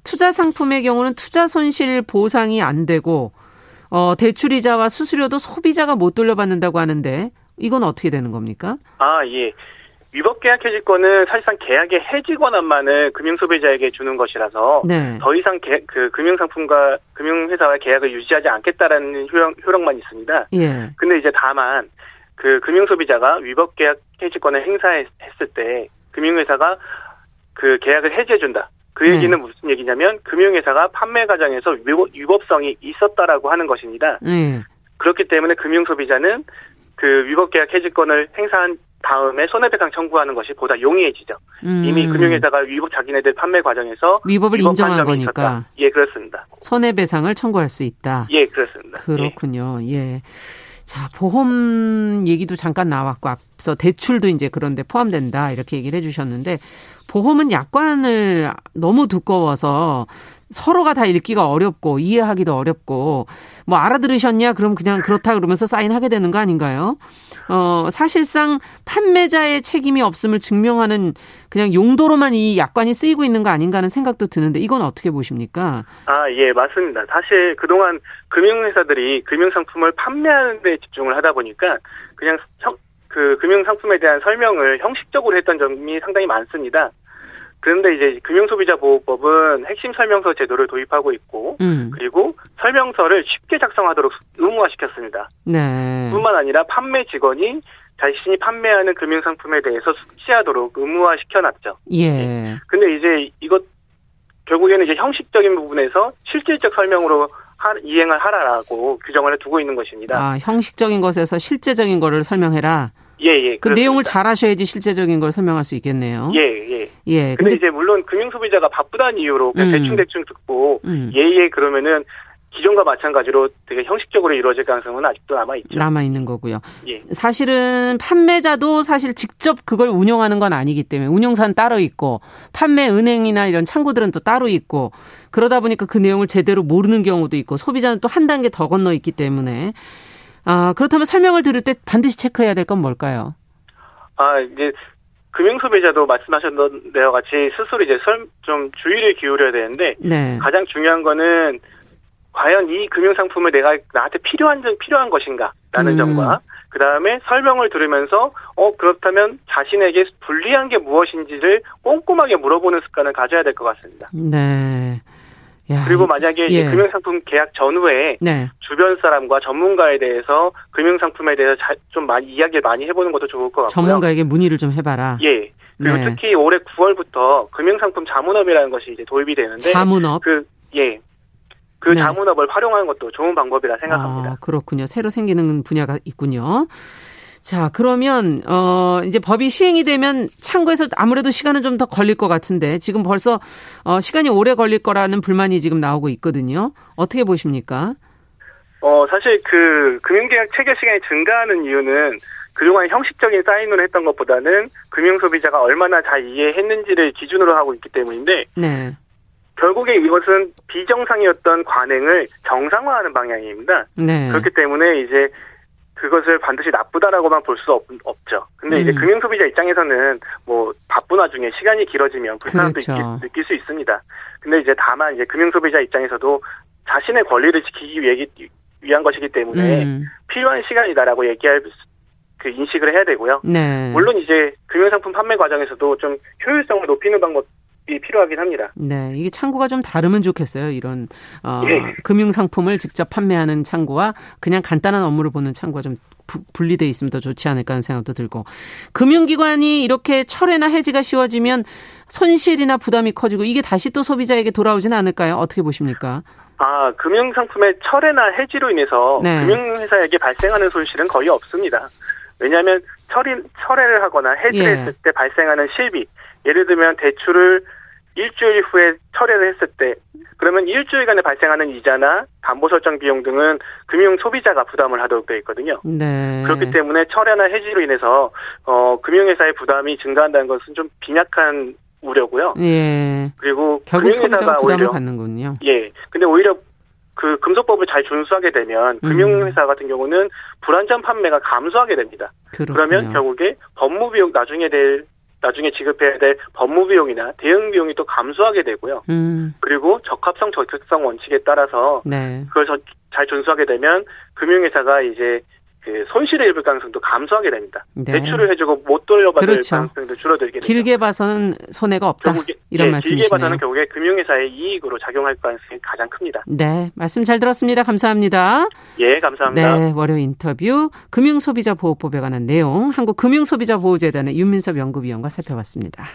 투자 상품의 경우는 투자 손실 보상이 안 되고 어, 대출이자와 수수료도 소비자가 못 돌려받는다고 하는데 이건 어떻게 되는 겁니까? 아, 예. 위법 계약 해지권은 사실상 계약의 해지 권한만을 금융 소비자에게 주는 것이라서 네. 더 이상 개, 그 금융 상품과 금융 회사와 계약을 유지하지 않겠다라는 효력, 효력만 있습니다. 예. 근데 이제 다만 그 금융 소비자가 위법 계약 해지권을 행사했을 때 금융 회사가 그 계약을 해지해 준다. 그 네. 얘기는 네. 무슨 얘기냐면 금융회사가 판매 과정에서 위법성이 있었다라고 하는 것입니다. 네. 그렇기 때문에 금융 소비자는 그 위법 계약 해지권을 행사한 다음에 손해배상 청구하는 것이 보다 용이해지죠. 음. 이미 금융회사가 위법 자기네들 판매 과정에서 위법을 위법 인정한 거니까. 있었다. 예, 그렇습니다. 손해배상을 청구할 수 있다. 예, 그렇습니다. 그렇군요. 예. 예. 자, 보험 얘기도 잠깐 나왔고 앞서 대출도 이제 그런데 포함된다 이렇게 얘기를 해 주셨는데 보험은 약관을 너무 두꺼워서 서로가 다 읽기가 어렵고 이해하기도 어렵고 뭐 알아들으셨냐 그럼 그냥 그렇다 그러면서 사인하게 되는 거 아닌가요? 어 사실상 판매자의 책임이 없음을 증명하는 그냥 용도로만 이 약관이 쓰이고 있는 거 아닌가 하는 생각도 드는데 이건 어떻게 보십니까? 아, 예, 맞습니다. 사실 그동안 금융회사들이 금융상품을 판매하는 데 집중을 하다 보니까 그냥 형, 그 금융상품에 대한 설명을 형식적으로 했던 점이 상당히 많습니다. 그런데 이제 금융소비자보호법은 핵심 설명서 제도를 도입하고 있고 음. 그리고 설명서를 쉽게 작성하도록 의무화시켰습니다. 네. 뿐만 아니라 판매 직원이 자신이 판매하는 금융상품에 대해서 숙지하도록 의무화시켜놨죠. 예. 네. 근데 이제 이것 결국에는 이제 형식적인 부분에서 실질적 설명으로 하, 이행을 하라라고 규정을 두고 있는 것입니다. 아, 형식적인 것에서 실제적인 거를 설명해라. 예, 예. 그 그렇습니다. 내용을 잘 하셔야지 실제적인 걸 설명할 수 있겠네요. 예, 예. 예. 근데, 근데 이제 물론 금융 소비자가 바쁘다는 이유로 그냥 음. 대충 대충 듣고 음. 예, 예 그러면은 기존과 마찬가지로 되게 형식적으로 이루어질 가능성은 아직도 남아 있죠. 남아 있는 거고요. 예. 사실은 판매자도 사실 직접 그걸 운영하는 건 아니기 때문에 운영사는 따로 있고 판매 은행이나 이런 창구들은 또 따로 있고 그러다 보니까 그 내용을 제대로 모르는 경우도 있고 소비자는 또 한 단계 더 건너 있기 때문에 아 그렇다면 설명을 들을 때 반드시 체크해야 될 건 뭘까요? 아 이제 금융 소비자도 말씀하셨던 데와 같이 스스로 이제 좀 주의를 기울여야 되는데 네. 가장 중요한 거는 과연 이 금융 상품을 내가 나한테 필요한 필요한 것인가라는 음. 점과 그 다음에 설명을 들으면서 어 그렇다면 자신에게 불리한 게 무엇인지를 꼼꼼하게 물어보는 습관을 가져야 될 것 같습니다. 네. 야, 그리고 만약에 예. 금융상품 계약 전후에 네. 주변 사람과 전문가에 대해서 금융상품에 대해서 자, 좀 많이 이야기를 많이 해보는 것도 좋을 것 같고요. 전문가에게 문의를 좀 해봐라. 예. 그리고 네. 특히 올해 9월부터 금융상품 자문업이라는 것이 이제 도입이 되는데 자문업 그 예. 그 네. 자문업을 활용하는 것도 좋은 방법이라 생각합니다. 아, 그렇군요. 새로 생기는 분야가 있군요. 자, 그러면 어 이제 법이 시행이 되면 창구에서 아무래도 시간은 좀 더 걸릴 것 같은데 지금 벌써 어 시간이 오래 걸릴 거라는 불만이 지금 나오고 있거든요. 어떻게 보십니까? 어 사실 그 금융계약 체결 시간이 증가하는 이유는 그동안 형식적인 사인을 했던 것보다는 금융 소비자가 얼마나 잘 이해했는지를 기준으로 하고 있기 때문인데 네. 결국에 이것은 비정상이었던 관행을 정상화하는 방향입니다. 네. 그렇기 때문에 이제 그것을 반드시 나쁘다라고만 볼 수 없죠. 근데 음. 이제 금융 소비자 입장에서는 뭐 바쁜 와중에 시간이 길어지면 불편함도 그렇죠. 느낄, 수 있습니다. 근데 이제 다만 이제 금융 소비자 입장에서도 자신의 권리를 지키기 위해, 위한 것이기 때문에 음. 필요한 시간이다라고 얘기할 그 인식을 해야 되고요. 네. 물론 이제 금융상품 판매 과정에서도 좀 효율성을 높이는 방법 필요하긴 합니다. 네, 이게 창구가 좀 다르면 좋겠어요. 이런 어, 예. 금융 상품을 직접 판매하는 창구와 그냥 간단한 업무를 보는 창구가 좀 분리돼 있으면 더 좋지 않을까 하는 생각도 들고 금융기관이 이렇게 철회나 해지가 쉬워지면 손실이나 부담이 커지고 이게 다시 또 소비자에게 돌아오지는 않을까요? 어떻게 보십니까? 아, 금융상품의 철회나 해지로 인해서 네. 금융회사에게 발생하는 손실은 거의 없습니다. 왜냐하면 철이, 철회를 하거나 해지를 예. 했을 때 발생하는 실비, 예를 들면 대출을 일주일 후에 철회를 했을 때 그러면 일주일간에 발생하는 이자나 담보 설정 비용 등은 금융 소비자가 부담을 하도록 되어 있거든요. 네. 그렇기 때문에 철회나 해지로 인해서 어 금융회사의 부담이 증가한다는 것은 좀 빈약한 우려고요. 예. 그리고 결국 소비자가 부담을 오히려, 받는군요. 예. 근데 오히려 그 금속법을 잘 준수하게 되면 음. 금융회사 같은 경우는 불안전 판매가 감소하게 됩니다. 그렇군요. 그러면 결국에 법무 비용 나중에 될 나중에 지급해야 될 법무 비용이나 대응 비용이 또 감소하게 되고요. 음. 그리고 적합성 적격성 원칙에 따라서 네. 그걸 잘 준수하게 되면 금융회사가 이제 그 손실을 입을 가능성도 감소하게 됩니다. 네. 대출을 해주고 못 돌려받을 그렇죠. 가능성도 줄어들게 됩니다. 길게 봐서는 손해가 없다. 결국에, 이런 네, 말씀이시네요. 길게 봐서는 결국에 금융회사의 이익으로 작용할 가능성이 가장 큽니다. 네, 말씀 잘 들었습니다. 감사합니다. 예, 감사합니다. 네, 월요 인터뷰 금융소비자보호법에 관한 내용 한국금융소비자보호재단의 윤민섭 연구위원과 살펴봤습니다.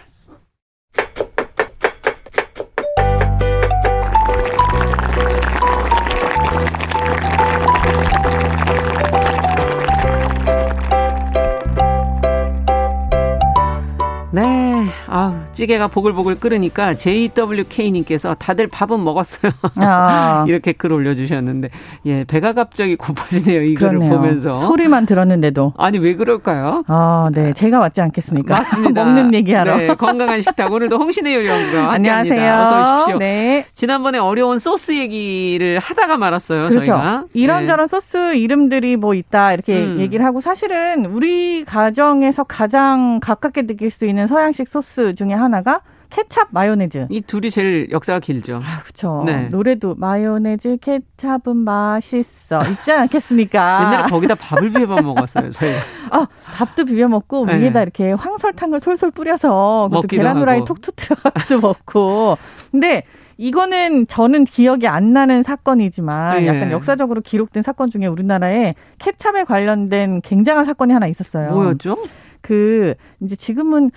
아, 찌개가 보글보글 끓으니까 JWK님께서 다들 밥은 먹었어요. 아. [laughs] 이렇게 글 올려주셨는데, 예, 배가 갑자기 고파지네요. 이거를 그러네요. 보면서. 소리만 들었는데도. 아니, 왜 그럴까요? 아, 네. 제가 맞지 않겠습니까? 맞습니다. [laughs] 먹는 얘기하러. 네, 건강한 식탁. 오늘도 홍신의 요리연구가 안녕하세요. 어서 오십시오. 네. 지난번에 어려운 소스 얘기를 하다가 말았어요. 그렇죠. 저희가. 이런저런 네. 소스 이름들이 뭐 있다 이렇게 음. 얘기를 하고 사실은 우리 가정에서 가장 가깝게 느낄 수 있는 서양식 소스 중에 하나가 케찹, 마요네즈. 이 둘이 제일 역사가 길죠. 아, 그렇죠. 네. 노래도 마요네즈, 케찹은 맛있어. 있지 않겠습니까? [laughs] 옛날에 거기다 밥을 비벼 먹었어요, 저희가. 아, 밥도 비벼 먹고 네. 위에다 이렇게 황설탕을 솔솔 뿌려서 그것도 계란 후라이 톡 터뜨려가지고 먹고. 근데 이거는 저는 기억이 안 나는 사건이지만 예. 약간 역사적으로 기록된 사건 중에 우리나라에 케찹에 관련된 굉장한 사건이 하나 있었어요. 뭐였죠? 그 이제 지금은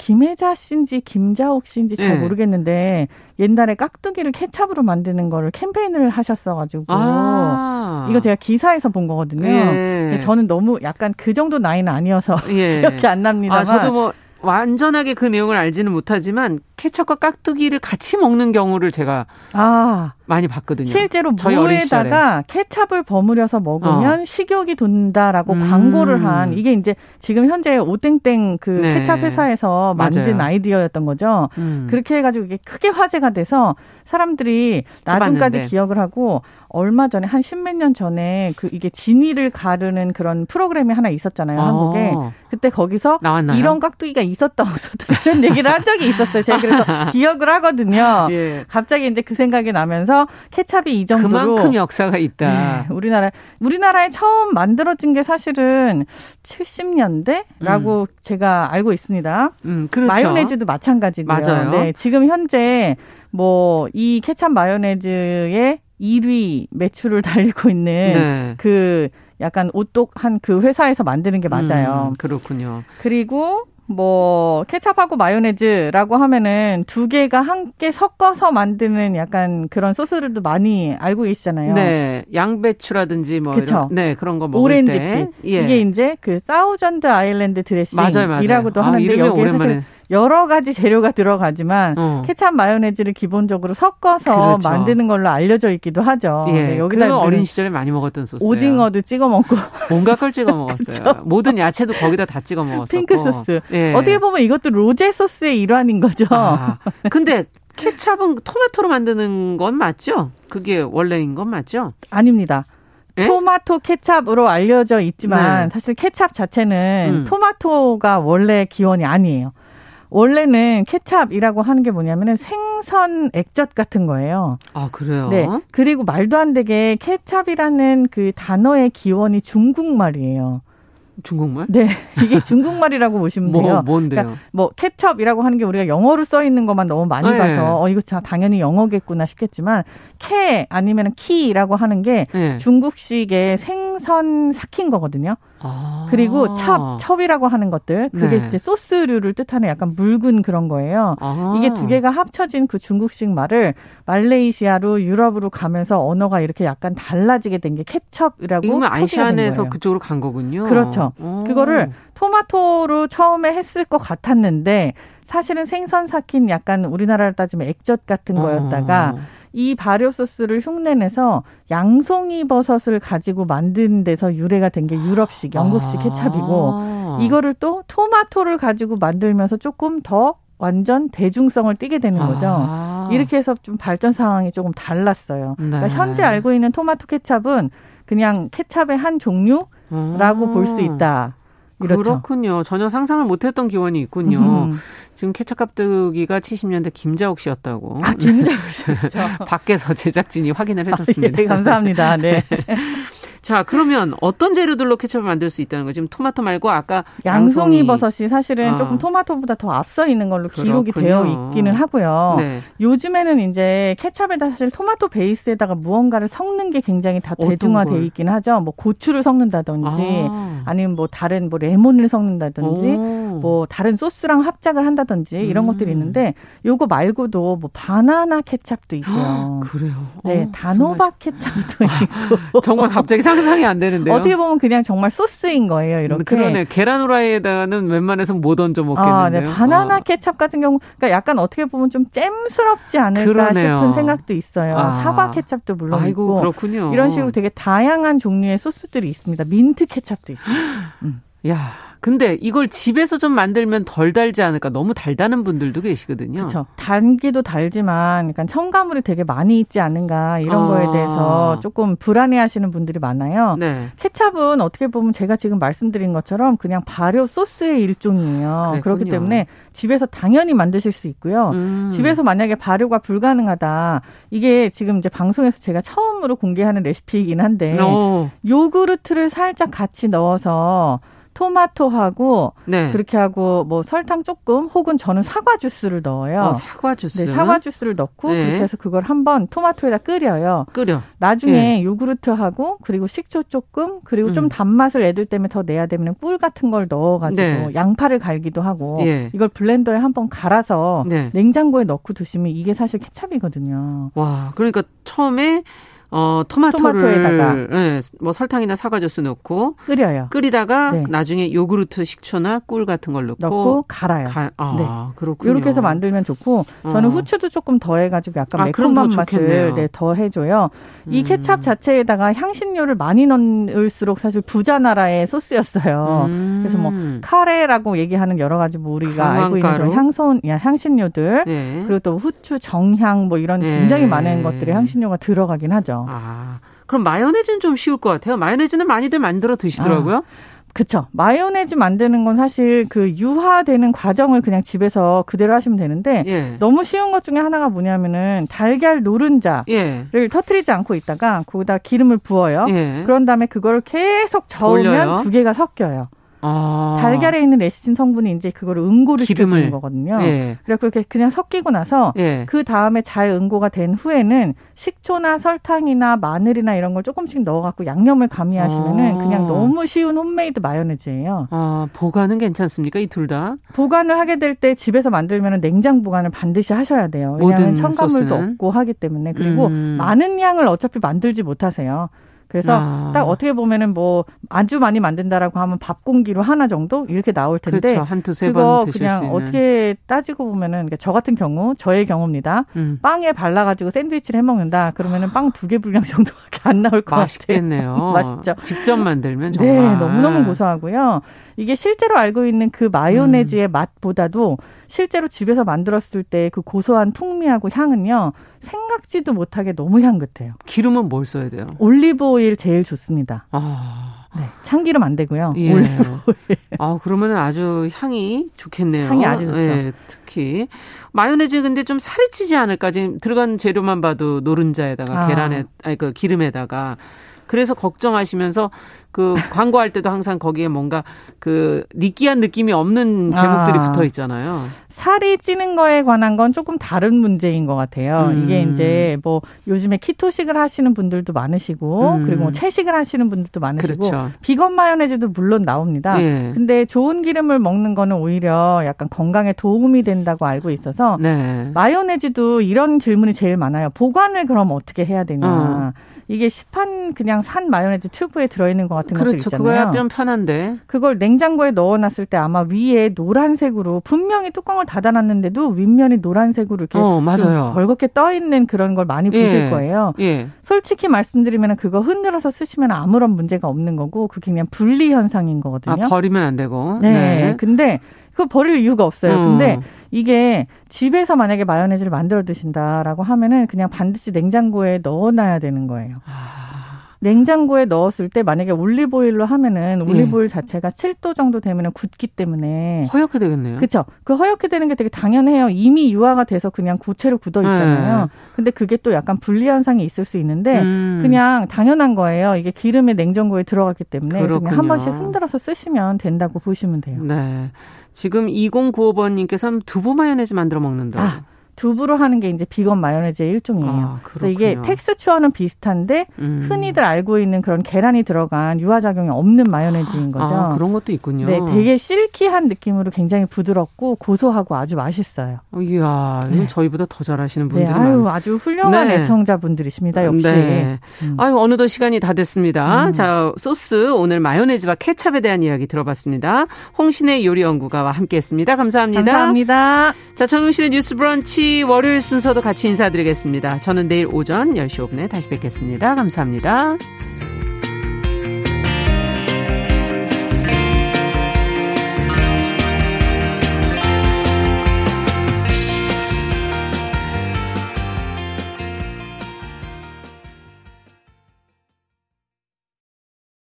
김혜자 씨인지 김자옥 씨인지 잘 네. 모르겠는데 옛날에 깍두기를 케찹으로 만드는 거를 캠페인을 하셨어가지고 아. 이거 제가 기사에서 본 거거든요. 예. 저는 너무 약간 그 정도 나이는 아니어서 예. [laughs] 기억이 안 납니다만. 아, 저도 뭐 완전하게 그 내용을 알지는 못하지만 케첩과 깍두기를 같이 먹는 경우를 제가 아 많이 봤거든요. 실제로 무에다가 케찹을 버무려서 먹으면 어. 식욕이 돈다라고 음. 광고를 한 이게 이제 지금 현재 오땡땡 그 네. 케찹 회사에서 만든 맞아요. 아이디어였던 거죠. 음. 그렇게 해가지고 이게 크게 화제가 돼서 사람들이 나중까지 해봤는데. 기억을 하고 얼마 전에 한 십몇 년 전에 그 이게 진위를 가르는 그런 프로그램이 하나 있었잖아요 어. 한국에 그때 거기서 나왔나요? 이런 깍두기가 있었다 없었다 이런 얘기를 한 적이 있었어요 제가 그래서 [laughs] 기억을 하거든요 예. 갑자기 이제 그 생각이 나면서 케찹이 이 정도로 그만큼 역사가 있다 예, 우리나라 우리나라에 처음 만들어진 게 사실은 70년대라고 음. 제가 알고 있습니다 음, 그렇죠. 마요네즈도 마찬가지고요 맞아요. 네, 지금 현재 뭐 이 케찹 마요네즈의 1위 매출을 달리고 있는 네. 그 약간 오똑한 그 회사에서 만드는 게 맞아요. 음, 그렇군요. 그리고 뭐 케찹하고 마요네즈라고 하면은 두 개가 함께 섞어서 만드는 약간 그런 소스들도 많이 알고 계시잖아요. 네, 양배추라든지 뭐 그쵸? 이런 네 그런 거 먹을 오렌지빛. 때 예. 이게 이제 그 Thousand Island 드레싱이라고도 하는데 아, 여기 사실 여러 가지 재료가 들어가지만 어. 케찹 마요네즈를 기본적으로 섞어서 그렇죠. 만드는 걸로 알려져 있기도 하죠. 예. 네, 여기다 어린 시절에 많이 먹었던 소스. 오징어도 찍어 먹고 온갖 걸 찍어 먹었어요. [laughs] 모든 야채도 거기다 다 찍어 먹었었고. 핑크 소스. 예. 어떻게 보면 이것도 로제 소스의 일환인 거죠. 아, 근데 케찹은 토마토로 만드는 건 맞죠? 그게 원래인 건 맞죠? 아닙니다. 에? 토마토 케찹으로 알려져 있지만 네. 사실 케찹 자체는 음. 토마토가 원래 기원이 아니에요. 원래는 케찹이라고 하는 게 뭐냐면은 생선 액젓 같은 거예요. 아, 그래요? 네. 그리고 말도 안 되게 케찹이라는 그 단어의 기원이 중국말이에요. 중국말? 네. 이게 중국말이라고 보시면 뭐, 돼요. 뭔데요? 그러니까 뭐 케첩이라고 하는 게 우리가 영어로 써 있는 것만 너무 많이 네. 봐서 어 이거 당연히 영어겠구나 싶겠지만 캐 아니면 키라고 하는 게 네. 중국식의 생 선 삭힌 거거든요. 아. 그리고 첩, 첩이라고 하는 것들 그게 네. 이제 소스류를 뜻하는 약간 묽은 그런 거예요. 아. 이게 두 개가 합쳐진 그 중국식 말을 말레이시아로 유럽으로 가면서 언어가 이렇게 약간 달라지게 된 게 케첩이라고 이거는 아시안에서 그쪽으로 간 거군요. 그렇죠. 오. 그거를 토마토로 처음에 했을 것 같았는데 사실은 생선 삭힌 약간 우리나라를 따지면 액젓 같은 어. 거였다가 어. 이 발효 소스를 흉내내서 양송이 버섯을 가지고 만든 데서 유래가 된 게 유럽식, 영국식 아. 케찹이고 이거를 또 토마토를 가지고 만들면서 조금 더 완전 대중성을 띠게 되는 거죠. 아. 이렇게 해서 좀 발전 상황이 조금 달랐어요. 그러니까 네. 그러니까 현재 알고 있는 토마토 케찹은 그냥 케찹의 한 종류 라고 볼 수 있다. 그렇죠. 그렇군요. 전혀 상상을 못했던 기원이 있군요. 음. 지금 케찹 깍두기가 70년대 김자옥 씨였다고. 아, 김자옥 씨. [laughs] 밖에서 제작진이 확인을 해줬습니다. 아, 예, 감사합니다. 네. [laughs] 자, 그러면 어떤 재료들로 케첩을 만들 수 있다는 거죠? 지금 토마토 말고 아까 양송이, 양송이 버섯이 사실은 아. 조금 토마토보다 더 앞서 있는 걸로 기록이 그렇군요. 되어 있기는 하고요. 네. 요즘에는 이제 케첩에다 사실 토마토 베이스에다가 무언가를 섞는 게 굉장히 다 대중화되어 있긴 하죠. 뭐 고추를 섞는다든지 아. 니면뭐 다른 뭐 레몬을 섞는다든지 오. 뭐 다른 소스랑 합작을 한다든지 이런 음. 것들이 있는데 요거 말고도 뭐 바나나 케찹도 있고요. [gasps] 그래요. 네, 어, 단호박 케찹도 있고. [laughs] 정말 갑자기 상상이 안 되는데요. 어떻게 보면 그냥 정말 소스인 거예요. 이렇게. 그러네. 계란 후라이에다가는 웬만해서 못 얹어 먹겠는데요. 아, 네. 바나나 아. 케찹 같은 경우, 그러니까 약간 어떻게 보면 좀 잼스럽지 않을까 그러네요. 싶은 생각도 있어요. 아. 사과 케찹도 물론 아이고, 있고. 그렇군요. 이런 식으로 되게 다양한 종류의 소스들이 있습니다. 민트 케찹도 있어요. 음. [gasps] 야. 근데 이걸 집에서 좀 만들면 덜 달지 않을까? 너무 달다는 분들도 계시거든요. 그렇죠. 단기도 달지만 약간 첨가물이 되게 많이 있지 않은가 이런 아. 거에 대해서 조금 불안해하시는 분들이 많아요. 네. 케찹은 어떻게 보면 제가 지금 말씀드린 것처럼 그냥 발효 소스의 일종이에요. 그랬군요. 그렇기 때문에 집에서 당연히 만드실 수 있고요. 음. 집에서 만약에 발효가 불가능하다. 이게 지금 이제 방송에서 제가 처음으로 공개하는 레시피이긴 한데 오. 어. 요구르트를 살짝 같이 넣어서 토마토하고 네. 그렇게 하고 뭐 설탕 조금 혹은 저는 사과 주스를 넣어요. 어, 사과 주스. 네, 사과 주스를 넣고 네. 그렇게 해서 그걸 한번 토마토에다 끓여요. 끓여. 나중에 네. 요구르트하고 그리고 식초 조금 그리고 음. 좀 단맛을 애들 때문에 더 내야 되면 꿀 같은 걸 넣어 가지고 네. 양파를 갈기도 하고 예. 이걸 블렌더에 한번 갈아서 네. 냉장고에 넣고 두시면 이게 사실 케찹이거든요. 와, 그러니까 처음에 어, 토마토를 토마토에다가 네, 뭐 설탕이나 사과 주스 넣고 끓여요. 끓이다가 네. 나중에 요구르트 식초나 꿀 같은 걸 넣고, 넣고 갈아요. 가, 아, 네. 그렇군요. 이렇게 해서 만들면 좋고 저는 어. 후추도 조금 더해 가지고 약간 아, 매콤한 맛을 네, 더해 줘요. 이 음. 케찹 자체에다가 향신료를 많이 넣을수록 사실 부자 나라의 소스였어요. 음. 그래서 뭐 카레라고 얘기하는 여러 가지 뭐 우리가 알고 있는 그런 향선 향신료들 네. 그리고 또 후추 정향 뭐 이런 네. 굉장히 많은 것들이 향신료가 들어가긴 하죠. 아, 그럼 마요네즈는 좀 쉬울 것 같아요. 마요네즈는 많이들 만들어 드시더라고요. 아. 그쵸. 마요네즈 만드는 건 사실 그 유화되는 과정을 그냥 집에서 그대로 하시면 되는데 예. 너무 쉬운 것 중에 하나가 뭐냐면은 달걀 노른자를 예. 터트리지 않고 있다가 거기다 기름을 부어요. 예. 그런 다음에 그걸 계속 저으면 돌려요? 두 개가 섞여요. 아. 달걀에 있는 레시틴 성분이 이제 그걸 응고를 기름을. 시켜주는 거거든요. 예. 그래서 그렇게 그냥 섞이고 나서 예. 그 다음에 잘 응고가 된 후에는 식초나 설탕이나 마늘이나 이런 걸 조금씩 넣어갖고 양념을 가미하시면은 아. 그냥 너무 쉬운 홈메이드 마요네즈예요. 아 보관은 괜찮습니까 이 둘 다? 보관을 하게 될 때 집에서 만들면은 냉장 보관을 반드시 하셔야 돼요. 왜냐하면 첨가물도? 없고 하기 때문에 그리고 음. 많은 양을 어차피 만들지 못하세요. 그래서 아. 딱 어떻게 보면은 뭐 아주 많이 만든다라고 하면 밥 공기로 하나 정도 이렇게 나올 텐데 그렇죠. 한두 세 번 드실 그냥 수 있는. 어떻게 따지고 보면은 저 같은 경우 저의 경우입니다. 음. 빵에 발라 가지고 샌드위치를 해 먹는다. 그러면은 빵 두 개 분량 [laughs] 정도밖에 안 나올 것 맛있겠네요. 같아요. [laughs] 맛있죠. 직접 만들면 네, 정말 네, 너무 너무 고소하고요. 이게 실제로 알고 있는 그 마요네즈의 음. 맛보다도 실제로 집에서 만들었을 때 그 고소한 풍미하고 향은요 생각지도 못하게 너무 향긋해요. 기름은 뭘 써야 돼요? 올리브 오일 제일 좋습니다. 아. 네, 참기름 안 되고요. 예. 올리브 오일. 아, 그러면 아주 향이 좋겠네요. 향이 아주 좋죠. 네, 특히 마요네즈 근데 좀 살이 찌지 않을까? 지금 들어간 재료만 봐도 노른자에다가 아. 계란에 아니 그 기름에다가 그래서 걱정하시면서 그 광고할 때도 항상 거기에 뭔가 그 느끼한 느낌이 없는 제목들이 아. 붙어 있잖아요. 살이 찌는 거에 관한 건 조금 다른 문제인 것 같아요. 음. 이게 이제 뭐 요즘에 키토식을 하시는 분들도 많으시고 음. 그리고 뭐 채식을 하시는 분들도 많으시고 그렇죠. 비건 마요네즈도 물론 나옵니다. 예. 근데 좋은 기름을 먹는 거는 오히려 약간 건강에 도움이 된다고 알고 있어서 네. 마요네즈도 이런 질문이 제일 많아요. 보관을 그럼 어떻게 해야 되냐. 어. 이게 시판 그냥 산 마요네즈 튜브에 들어있는 것 같은 그렇죠. 것들 있잖아요. 그거야 좀 편한데. 그걸 냉장고에 넣어놨을 때 아마 위에 노란색으로 분명히 뚜껑을 닫아놨는데도 윗면이 노란색으로 이렇게 어, 맞아요. 벌겋게 떠 있는 그런 걸 많이 보실 예. 거예요. 예. 솔직히 말씀드리면 그거 흔들어서 쓰시면 아무런 문제가 없는 거고 그게 그냥 분리 현상인 거거든요. 아, 버리면 안 되고. 네. 네. 근데 그 버릴 이유가 없어요. 음. 근데 이게 집에서 만약에 마요네즈를 만들어 드신다라고 하면은 그냥 반드시 냉장고에 넣어놔야 되는 거예요. 아. 냉장고에 넣었을 때 만약에 올리브오일로 하면은 올리브오일 예. 자체가 7도 정도 되면은 굳기 때문에 허옇게 되겠네요. 그렇죠. 그 허옇게 되는 게 되게 당연해요. 이미 유화가 돼서 그냥 고체로 굳어 있잖아요. 예. 근데 그게 또 약간 분리 현상이 있을 수 있는데 음. 그냥 당연한 거예요. 이게 기름이 냉장고에 들어갔기 때문에 그냥 한 번씩 흔들어서 쓰시면 된다고 보시면 돼요. 네. 지금 2095번님께서는 두부 마요네즈 만들어 먹는다. 아. 두부로 하는 게 이제 비건 마요네즈의 일종이에요. 아, 그래서 이게 텍스처는 비슷한데 음. 흔히들 알고 있는 그런 계란이 들어간 유화 작용이 없는 마요네즈인 아, 거죠. 아, 그런 것도 있군요. 네, 되게 실키한 느낌으로 굉장히 부드럽고 고소하고 아주 맛있어요. 어, 이야, 이건 네. 저희보다 더 잘하시는 네, 분들이 네, 아유, 아주 훌륭한 네. 애청자분들이십니다. 역시. 네. 음. 아유, 어느덧 시간이 다 됐습니다. 음. 자, 소스 오늘 마요네즈와 케찹에 대한 이야기 들어봤습니다. 홍신의 요리 연구가와 함께했습니다. 감사합니다. 감사합니다. 자, 정용실의 뉴스 브런치 월요일 순서도 같이 인사드리겠습니다. 저는 내일 오전 10시 5분에 다시 뵙겠습니다. 감사합니다.